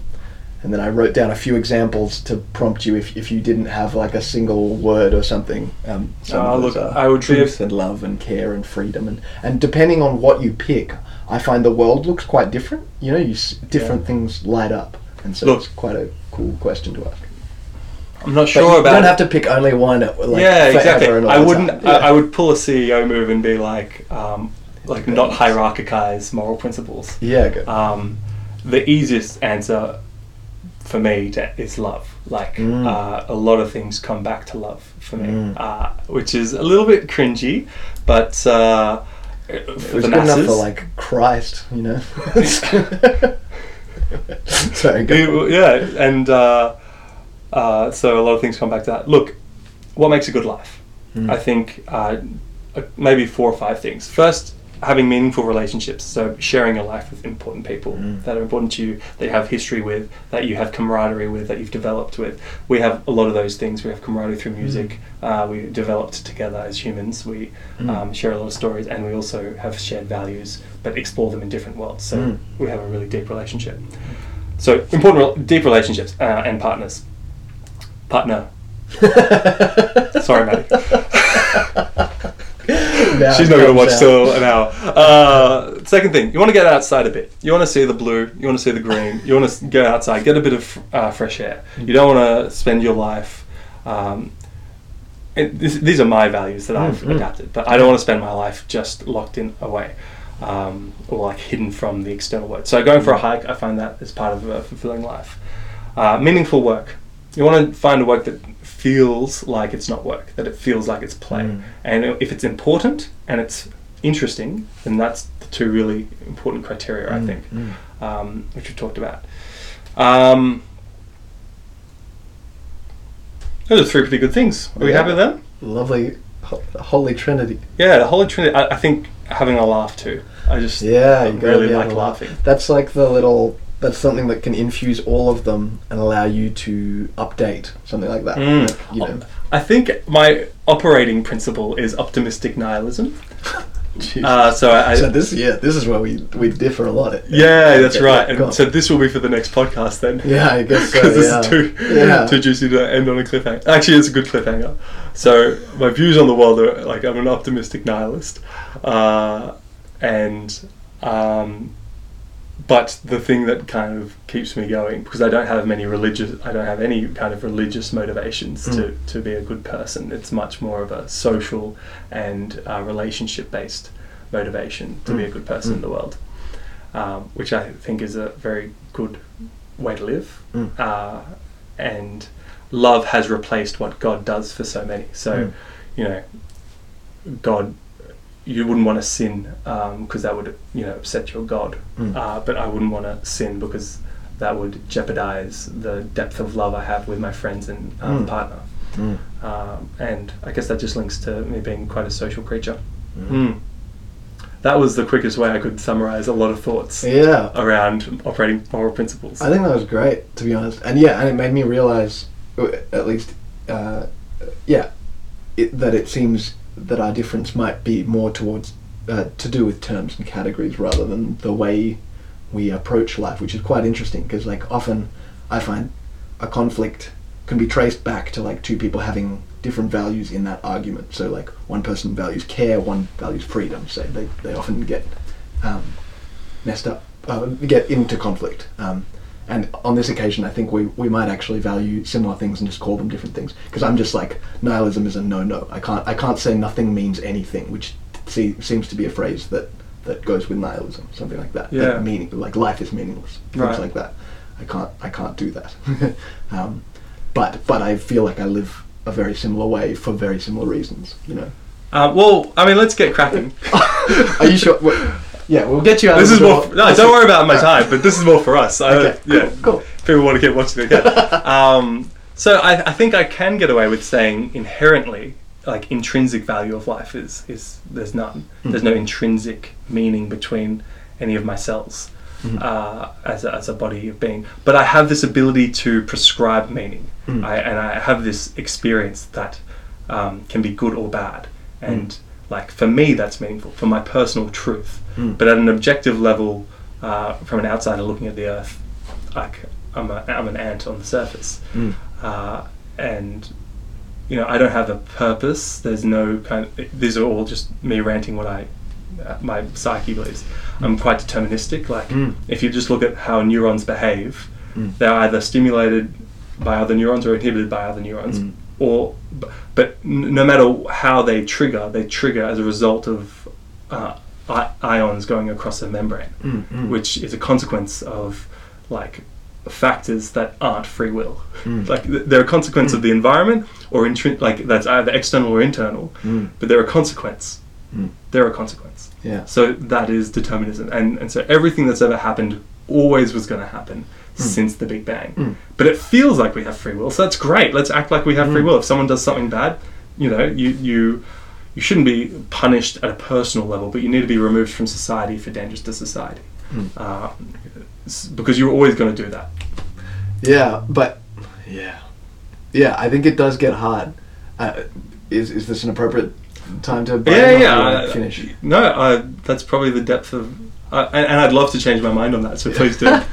B: And then I wrote down a few examples to prompt you if, if you didn't have like a single word or something. Um, some those
C: look, I would be
B: and love and care and freedom and and depending on what you pick, I find the world looks quite different. You know, you s- different things light up, and so
C: Look.
B: it's quite a cool question to ask.
C: I'm not sure
B: you
C: about
B: don't
C: it.
B: have to pick only one. uh, Like,
C: yeah, exactly. I wouldn't.
B: time.
C: I, I would pull a CEO move and be like, um, like not hierarchize moral principles.
B: Yeah, good.
C: Um, the easiest answer for me to, is love. Like
B: Mm.
C: uh, a lot of things come back to love for me,
B: Mm.
C: uh, which is a little bit cringy, but uh,
B: it was good enough for like Christ, you know. Sorry.
C: You- yeah, and uh, uh, so a lot of things come back to that. Look, what makes a good life?
B: Mm.
C: I think uh, maybe four or five things. First, having meaningful relationships. So sharing your life with important people
B: Mm.
C: that are important to you, that you have history with, that you have camaraderie with, that you've developed with. We have a lot of those things. We have camaraderie through music. Uh, we developed together as humans. We
B: Mm.
C: um, share a lot of stories, and we also have shared values, but explore them in different worlds. So
B: Mm.
C: we have a really deep relationship. So important, rel- deep relationships uh, and partners. Partner. Sorry, Maddie. She's not going to watch
B: out.
C: till an hour. Uh, second thing, you want to get outside a bit. You want to see the blue. You want to see the green. You want to go outside, get a bit of uh, fresh air. You don't want to spend your life. Um, this, these are my values that I've
B: Mm, mm.
C: adapted, but I don't want to spend my life just locked in away um, or like hidden from the external world. So going for a hike, I find that is part of a fulfilling life. Uh, meaningful work. You want to find a work that feels like it's not work, that it feels like it's play.
B: Mm.
C: And if it's important and it's interesting, then that's the two really important criteria, I
B: Mm,
C: think,
B: mm.
C: um, which we've talked about. Um, those are three pretty good things. Are we
B: Yeah.
C: happy with them?
B: Lovely, ho- holy trinity.
C: Yeah, the Holy Trinity. I, I think having a laugh too. I just
B: Yeah,
C: I really like
B: laugh.
C: laughing.
B: That's like the little. That's something that can infuse all of them and allow you to update something like that.
C: Mm.
B: Like, you know,
C: I think my operating principle is optimistic nihilism. Uh, so I,
B: so this, yeah, this is where we we differ a lot.
C: yeah, that's
B: Okay,
C: right.
B: yeah.
C: And so this will be for the next podcast then.
B: Yeah, I guess so.
C: because this
B: yeah.
C: too
B: yeah.
C: too juicy to end on a cliffhanger. Actually, it's a good cliffhanger. So my views on the world are like I'm an optimistic nihilist, uh, and um, but the thing that kind of keeps me going because I don't have many religious, I don't have any kind of religious motivations to
B: Mm.
C: to be a good person. It's much more of a social and uh, relationship based motivation to be a
B: Mm.
C: good person in
B: Mm.
C: the world, um, which I think is a very good way to live
B: Mm.
C: uh, and love has replaced what God does for so many. So,
B: Mm.
C: you know, God, you wouldn't want to sin because that would, you know, upset your God.
B: Mm.
C: Uh, but I wouldn't want to sin because that would jeopardize the depth of love I have with my friends and um,
B: Mm.
C: partner.
B: Mm.
C: Um, and I guess that just links to me being quite a social creature.
B: Mm.
C: Mm. That was the quickest way I could summarize a lot of thoughts
B: Yeah,
C: around operating moral principles.
B: I think that was great, to be honest. And yeah, and it made me realize, at least, uh, yeah, it, that it seems that our difference might be more towards uh, to do with terms and categories rather than the way we approach life, which is quite interesting because, like, often I find a conflict can be traced back to like two people having different values in that argument. So, like, one person values care, one values freedom. So they they often get um, messed up, uh, get into conflict. Um, and on this occasion, I think we, we might actually value similar things and just call them different things. Because I'm just like nihilism is a no no. I can't I can't say nothing means anything, which see, seems to be a phrase that that goes with nihilism, something like that.
C: Yeah.
B: That meaning like life is meaningless, things
C: Right.
B: like that. I can't I can't do that. um, but but I feel like I live a very similar way for very similar reasons. You know.
C: Uh, well, I mean, let's get cracking.
B: Are you sure? Yeah, we'll get you out.
C: this
B: of
C: is more.
B: door.
C: no, don't worry about my time, but this is more for us. I,
B: Okay, cool,
C: yeah,
B: cool.
C: People want to keep watching it. Yeah. um, so I, I think I can get away with saying inherently, like intrinsic value of life is is there's none.
B: Hmm.
C: There's no intrinsic meaning between any of my cells
B: Hmm.
C: uh, as a, as a body of being. But I have this ability to prescribe meaning,
B: Hmm.
C: I, and I have this experience that um, can be good or bad, and like for me that's meaningful for my personal truth.
B: Mm.
C: But at an objective level, uh, from an outsider looking at the earth, like I'm, a, I'm an ant on the surface,
B: Mm.
C: uh, and you know I don't have a purpose. There's no kind. Of, these are all just me ranting what I uh, my psyche believes. I'm quite deterministic. Like
B: Mm.
C: if you just look at how neurons behave,
B: Mm.
C: they're either stimulated by other neurons or inhibited by other neurons,
B: Mm.
C: or but no matter how they trigger, they trigger as a result of uh, I- ions going across a membrane,
B: Mm, mm.
C: which is a consequence of like factors that aren't free will.
B: Mm.
C: Like th- they're a consequence of the environment, or intrin- like that's either external or internal,
B: Mm.
C: but they're a consequence.
B: Mm.
C: They're a consequence.
B: Yeah.
C: So that is determinism, and and so everything that's ever happened always was going to happen since the Big Bang.
B: Mm.
C: But it feels like we have free will, so that's great. Let's act like we have free
B: Mm.
C: will. If someone does something bad, you know, you you you shouldn't be punished at a personal level, but you need to be removed from society if you're dangerous to society,
B: Mm.
C: uh, because you're always going to do that.
B: Yeah, but yeah, yeah. I think it does get hard. Uh, is is this an appropriate time to?
C: yeah, yeah.
B: do you wanna
C: I-
B: Finish.
C: No, that's probably the depth of, uh, and, and I'd love to change my mind on that. So please do.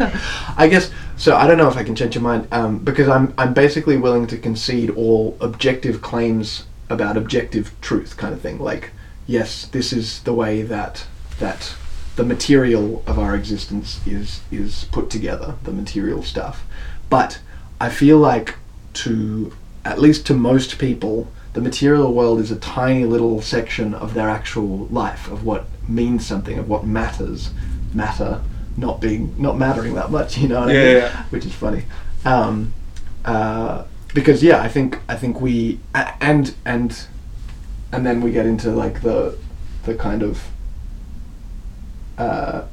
B: I guess so. I don't know if I can change your mind um, because I'm I'm basically willing to concede all objective claims about objective truth, kind of thing. Like, yes, this is the way that that the material of our existence is is put together, the material stuff. But I feel like to at least to most people, the material world is a tiny little section of their actual life, of what means something, of what matters, matter not being not mattering that much, you know what I mean?
C: yeah.
B: Which is funny. Um, uh, because yeah, I think I think we and and and then we get into like the the kind of uh,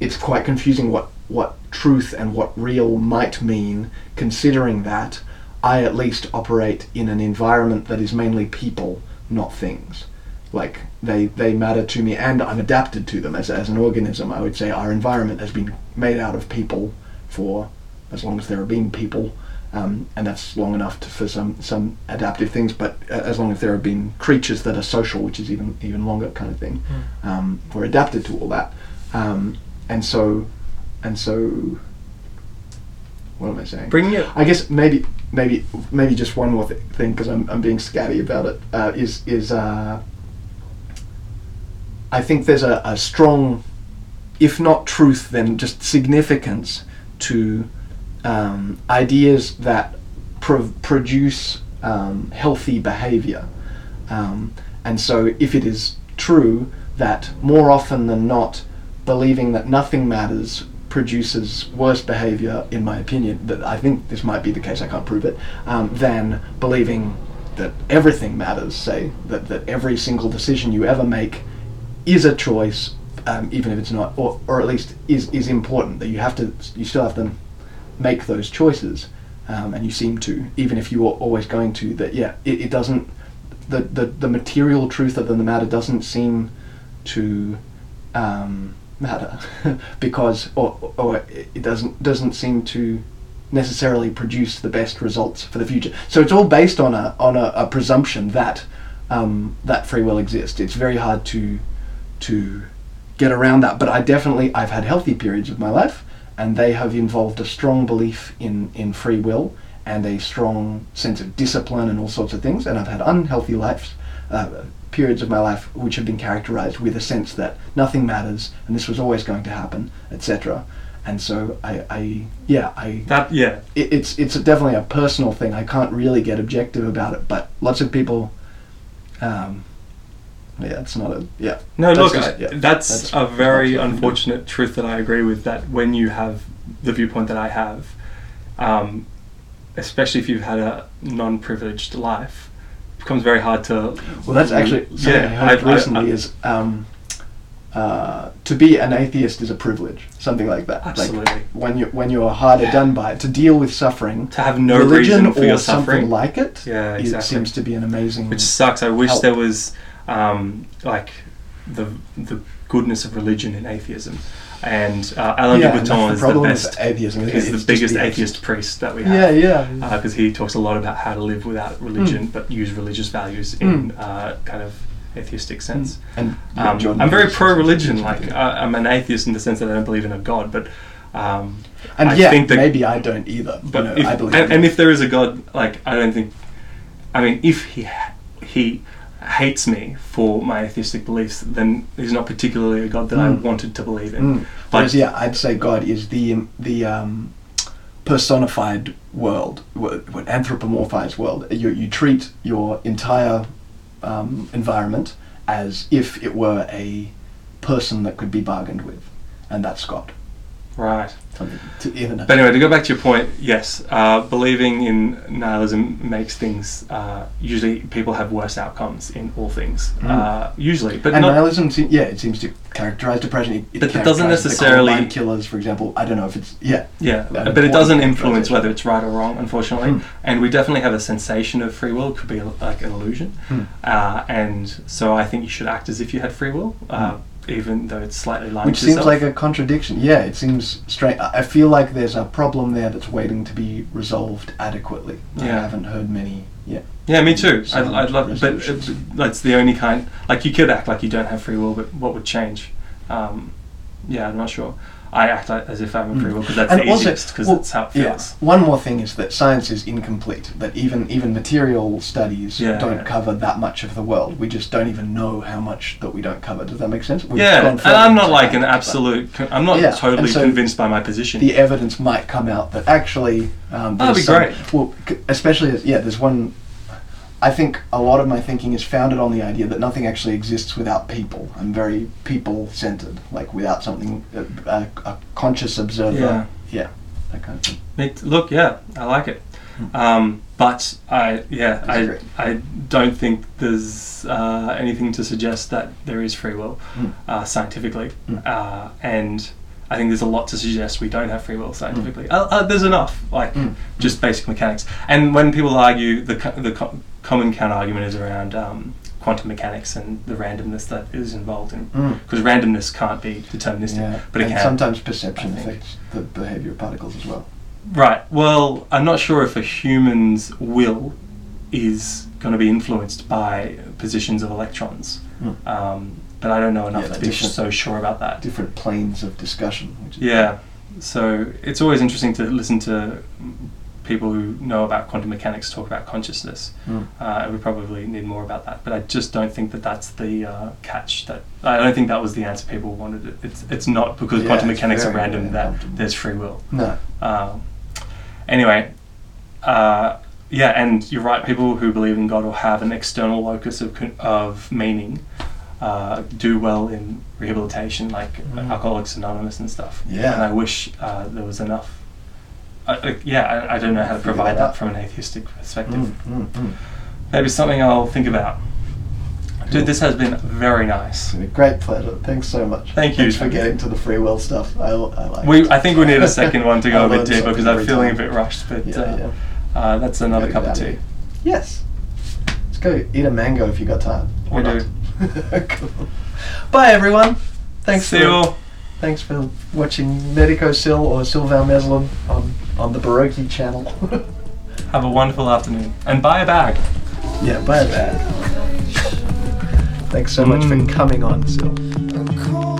B: it's quite confusing what what truth and what real might mean considering that I at least operate in an environment that is mainly people not things. Like they they matter to me and I'm adapted to them. As, as an organism I would say our environment has been made out of people for as long as there have been people um, and that's long enough to, for some some adaptive things but uh, as long as there have been creatures that are social which is even even longer kind of thing um, we're adapted to all that. Um, and so and so what am I saying?
C: Bringing it.
B: I guess maybe maybe maybe just one more th- thing because I'm, I'm being scatty about it uh, is is uh, I think there's a, a strong, if not truth, then just significance to um, ideas that pro- produce um, healthy behavior. Um, and so, if it is true that more often than not, believing that nothing matters produces worse behavior, in my opinion, that I think this might be the case, I can't prove it, um, than believing that everything matters, say, that, that every single decision you ever make is a choice, um, even if it's not, or, or at least is, is important, that you have to, you still have to make those choices, um, and you seem to, even if you are always going to, that yeah, it, it doesn't, the, the, the material truth of the matter doesn't seem to um, matter because or, or it doesn't doesn't seem to necessarily produce the best results for the future. So it's all based on a on a, a presumption that um, that free will exists. It's very hard to to get around that. But I definitely I've had healthy periods of my life, and they have involved a strong belief in in free will and a strong sense of discipline and all sorts of things. And I've had unhealthy lives. Uh, periods of my life which have been characterized with a sense that nothing matters and this was always going to happen etc and so I, I yeah I
C: That yeah.
B: it, it's it's definitely a personal thing. I can't really get objective about it, but lots of people. Um, yeah, it's not a yeah.
C: No,
B: That's
C: look,
B: just- yeah,
C: that's,
B: that's-
C: a very
B: that's what we
C: unfortunate truth that I agree with. That when you have the viewpoint that I have, um, especially if you've had a non-privileged life, becomes very hard to.
B: Well, that's actually something I heard
C: I-
B: recently
C: I-
B: is um, uh, to be an atheist is a privilege, something like that.
C: Absolutely.
B: Like when you when you're harder done by it, to deal with suffering,
C: to have no
B: religion
C: reason for
B: or
C: your
B: something
C: suffering,
B: like it,
C: Yeah,
B: it seems to be an amazing.
C: which sucks. I wish
B: help.
C: there was um, like the the goodness of religion in atheism, and uh, Alain
B: yeah,
C: de Botton is the best.
B: atheism. isn't it?
C: He's
B: It's
C: the biggest
B: the
C: atheist priest that we have.
B: Yeah, yeah.
C: because he talks a lot about how to live without religion, but use religious values in uh, kind of atheistic sense.
B: and
C: Um,
B: Jordan
C: I'm very pro-religion. Like. I, I'm an atheist in the sense that I don't believe in a god, but um,
B: and
C: I
B: yeah,
C: think that-
B: maybe I don't either.
C: but if,
B: I believe.
C: and, and if there is a god, like I don't think. I mean, if he he hates me for my atheistic beliefs, then he's not particularly a god that I
B: Mm.
C: wanted to believe in.
B: Mm. Whereas, yeah, I'd say God is the the um, personified world, anthropomorphized world. You you treat your entire um, environment as if it were a person that could be bargained with, and that's God.
C: Right.
B: To even.
C: But anyway, to go back to your point, yes, uh, believing in nihilism makes things. Uh, usually, people have worse outcomes in all things.
B: Mm.
C: Uh, usually, but
B: and
C: not.
B: nihilism, se- yeah, it seems to characterize depression. It, it
C: But it doesn't necessarily-
B: killers, for example. I don't know if it's yeah.
C: Yeah, but it doesn't influence whether it's right or wrong, unfortunately.
B: Mm.
C: And we definitely have a sensation of free will. It could be like an illusion.
B: Mm.
C: Uh, and so I think you should act as if you had free will, uh, even though it's slightly lying
B: Which seems like a contradiction. Yeah, it seems strange. I feel like there's a problem there that's waiting to be resolved adequately.
C: yeah.
B: I haven't heard many. Yeah.
C: Yeah, me too. I'd, I'd love, but it, that's the only kind. Like you could act like you don't have free will, but what would change? Um, yeah, I'm not sure. I act as if I'm free will because that's
B: And
C: the
B: also-
C: easiest because
B: well,
C: that's how it
B: yeah,
C: feels.
B: One more thing is that science is incomplete. That even even material studies
C: Yeah,
B: don't
C: yeah.
B: cover that much of the world. We just don't even know how much that we don't cover. Does that make sense? We've
C: Yeah, and I'm not like an absolute. co- I'm not
B: Yeah,
C: totally
B: so
C: convinced by my position.
B: The evidence might come out that actually. Um,
C: That'd be
B: some-
C: great.
B: Well, c- especially as- yeah. There's one. I think a lot of my thinking is founded on the idea that nothing actually exists without people. I'm very people-centered, like without something, a, a, a conscious observer.
C: Yeah.
B: Yeah, that kind of thing.
C: Me t- look, yeah, I like it. Um, but I, yeah, I, I don't think there's uh, anything to suggest that there is free will
B: Mm.
C: uh, scientifically,
B: Mm.
C: uh, and I think there's a lot to suggest we don't have free will scientifically. Uh, uh, there's enough, like
B: Mm.
C: just basic mechanics. And when people argue, the co- the co- common counter argument is around um, quantum mechanics and the randomness that is involved in,
B: Mm.
C: because randomness can't be deterministic,
B: Yeah,
C: but it
B: and
C: can.
B: sometimes perception affects the behavior of particles as well.
C: Right. Well, I'm not sure if a human's will is going to be influenced by positions of electrons.
B: Mm.
C: Um, but I don't know enough
B: Yeah,
C: to be so sure about that.
B: Different planes of discussion.
C: Yeah. So it's always interesting to listen to people who know about quantum mechanics talk about consciousness.
B: Mm.
C: Uh, and we probably need more about that. But I just don't think that that's the uh, catch. That I don't think that was the answer people wanted. It. It's it's not because
B: Yeah,
C: quantum mechanics are random
B: very
C: that there's free will.
B: No.
C: Um, anyway, uh, yeah, and you're right. People who believe in God or have an external locus of of meaning uh, do well in rehabilitation, like
B: Mhm.
C: Alcoholics Anonymous and stuff.
B: Yeah.
C: And I wish uh, there was enough. Uh, uh, yeah, I, I don't know how to provide
B: that
C: that from an atheistic perspective.
B: Mm, mm, mm.
C: Maybe something I'll think about.
B: Cool.
C: Dude, this has been very nice.
B: It's been a great pleasure. Thanks so much.
C: Thank you.
B: Thanks for getting to the free will stuff. I, I like
C: We,
B: it.
C: I think we need a second one to go a bit deeper because I'm
B: every
C: feeling a bit rushed. But
B: Yeah,
C: uh,
B: yeah.
C: Uh, that's another cup of tea.
B: Yes. Let's go eat a mango if you got time.
C: We
B: Or
C: do.
B: Not. Cool. Bye everyone. Thanks
C: See
B: for
C: you
B: thanks for watching Medico Sil or Sylvain Meslin on on the Baroque channel.
C: Have a wonderful afternoon. And buy a bag.
B: yeah, bye bad. Thanks so much
C: Mm.
B: for coming on, Sil.
D: I'm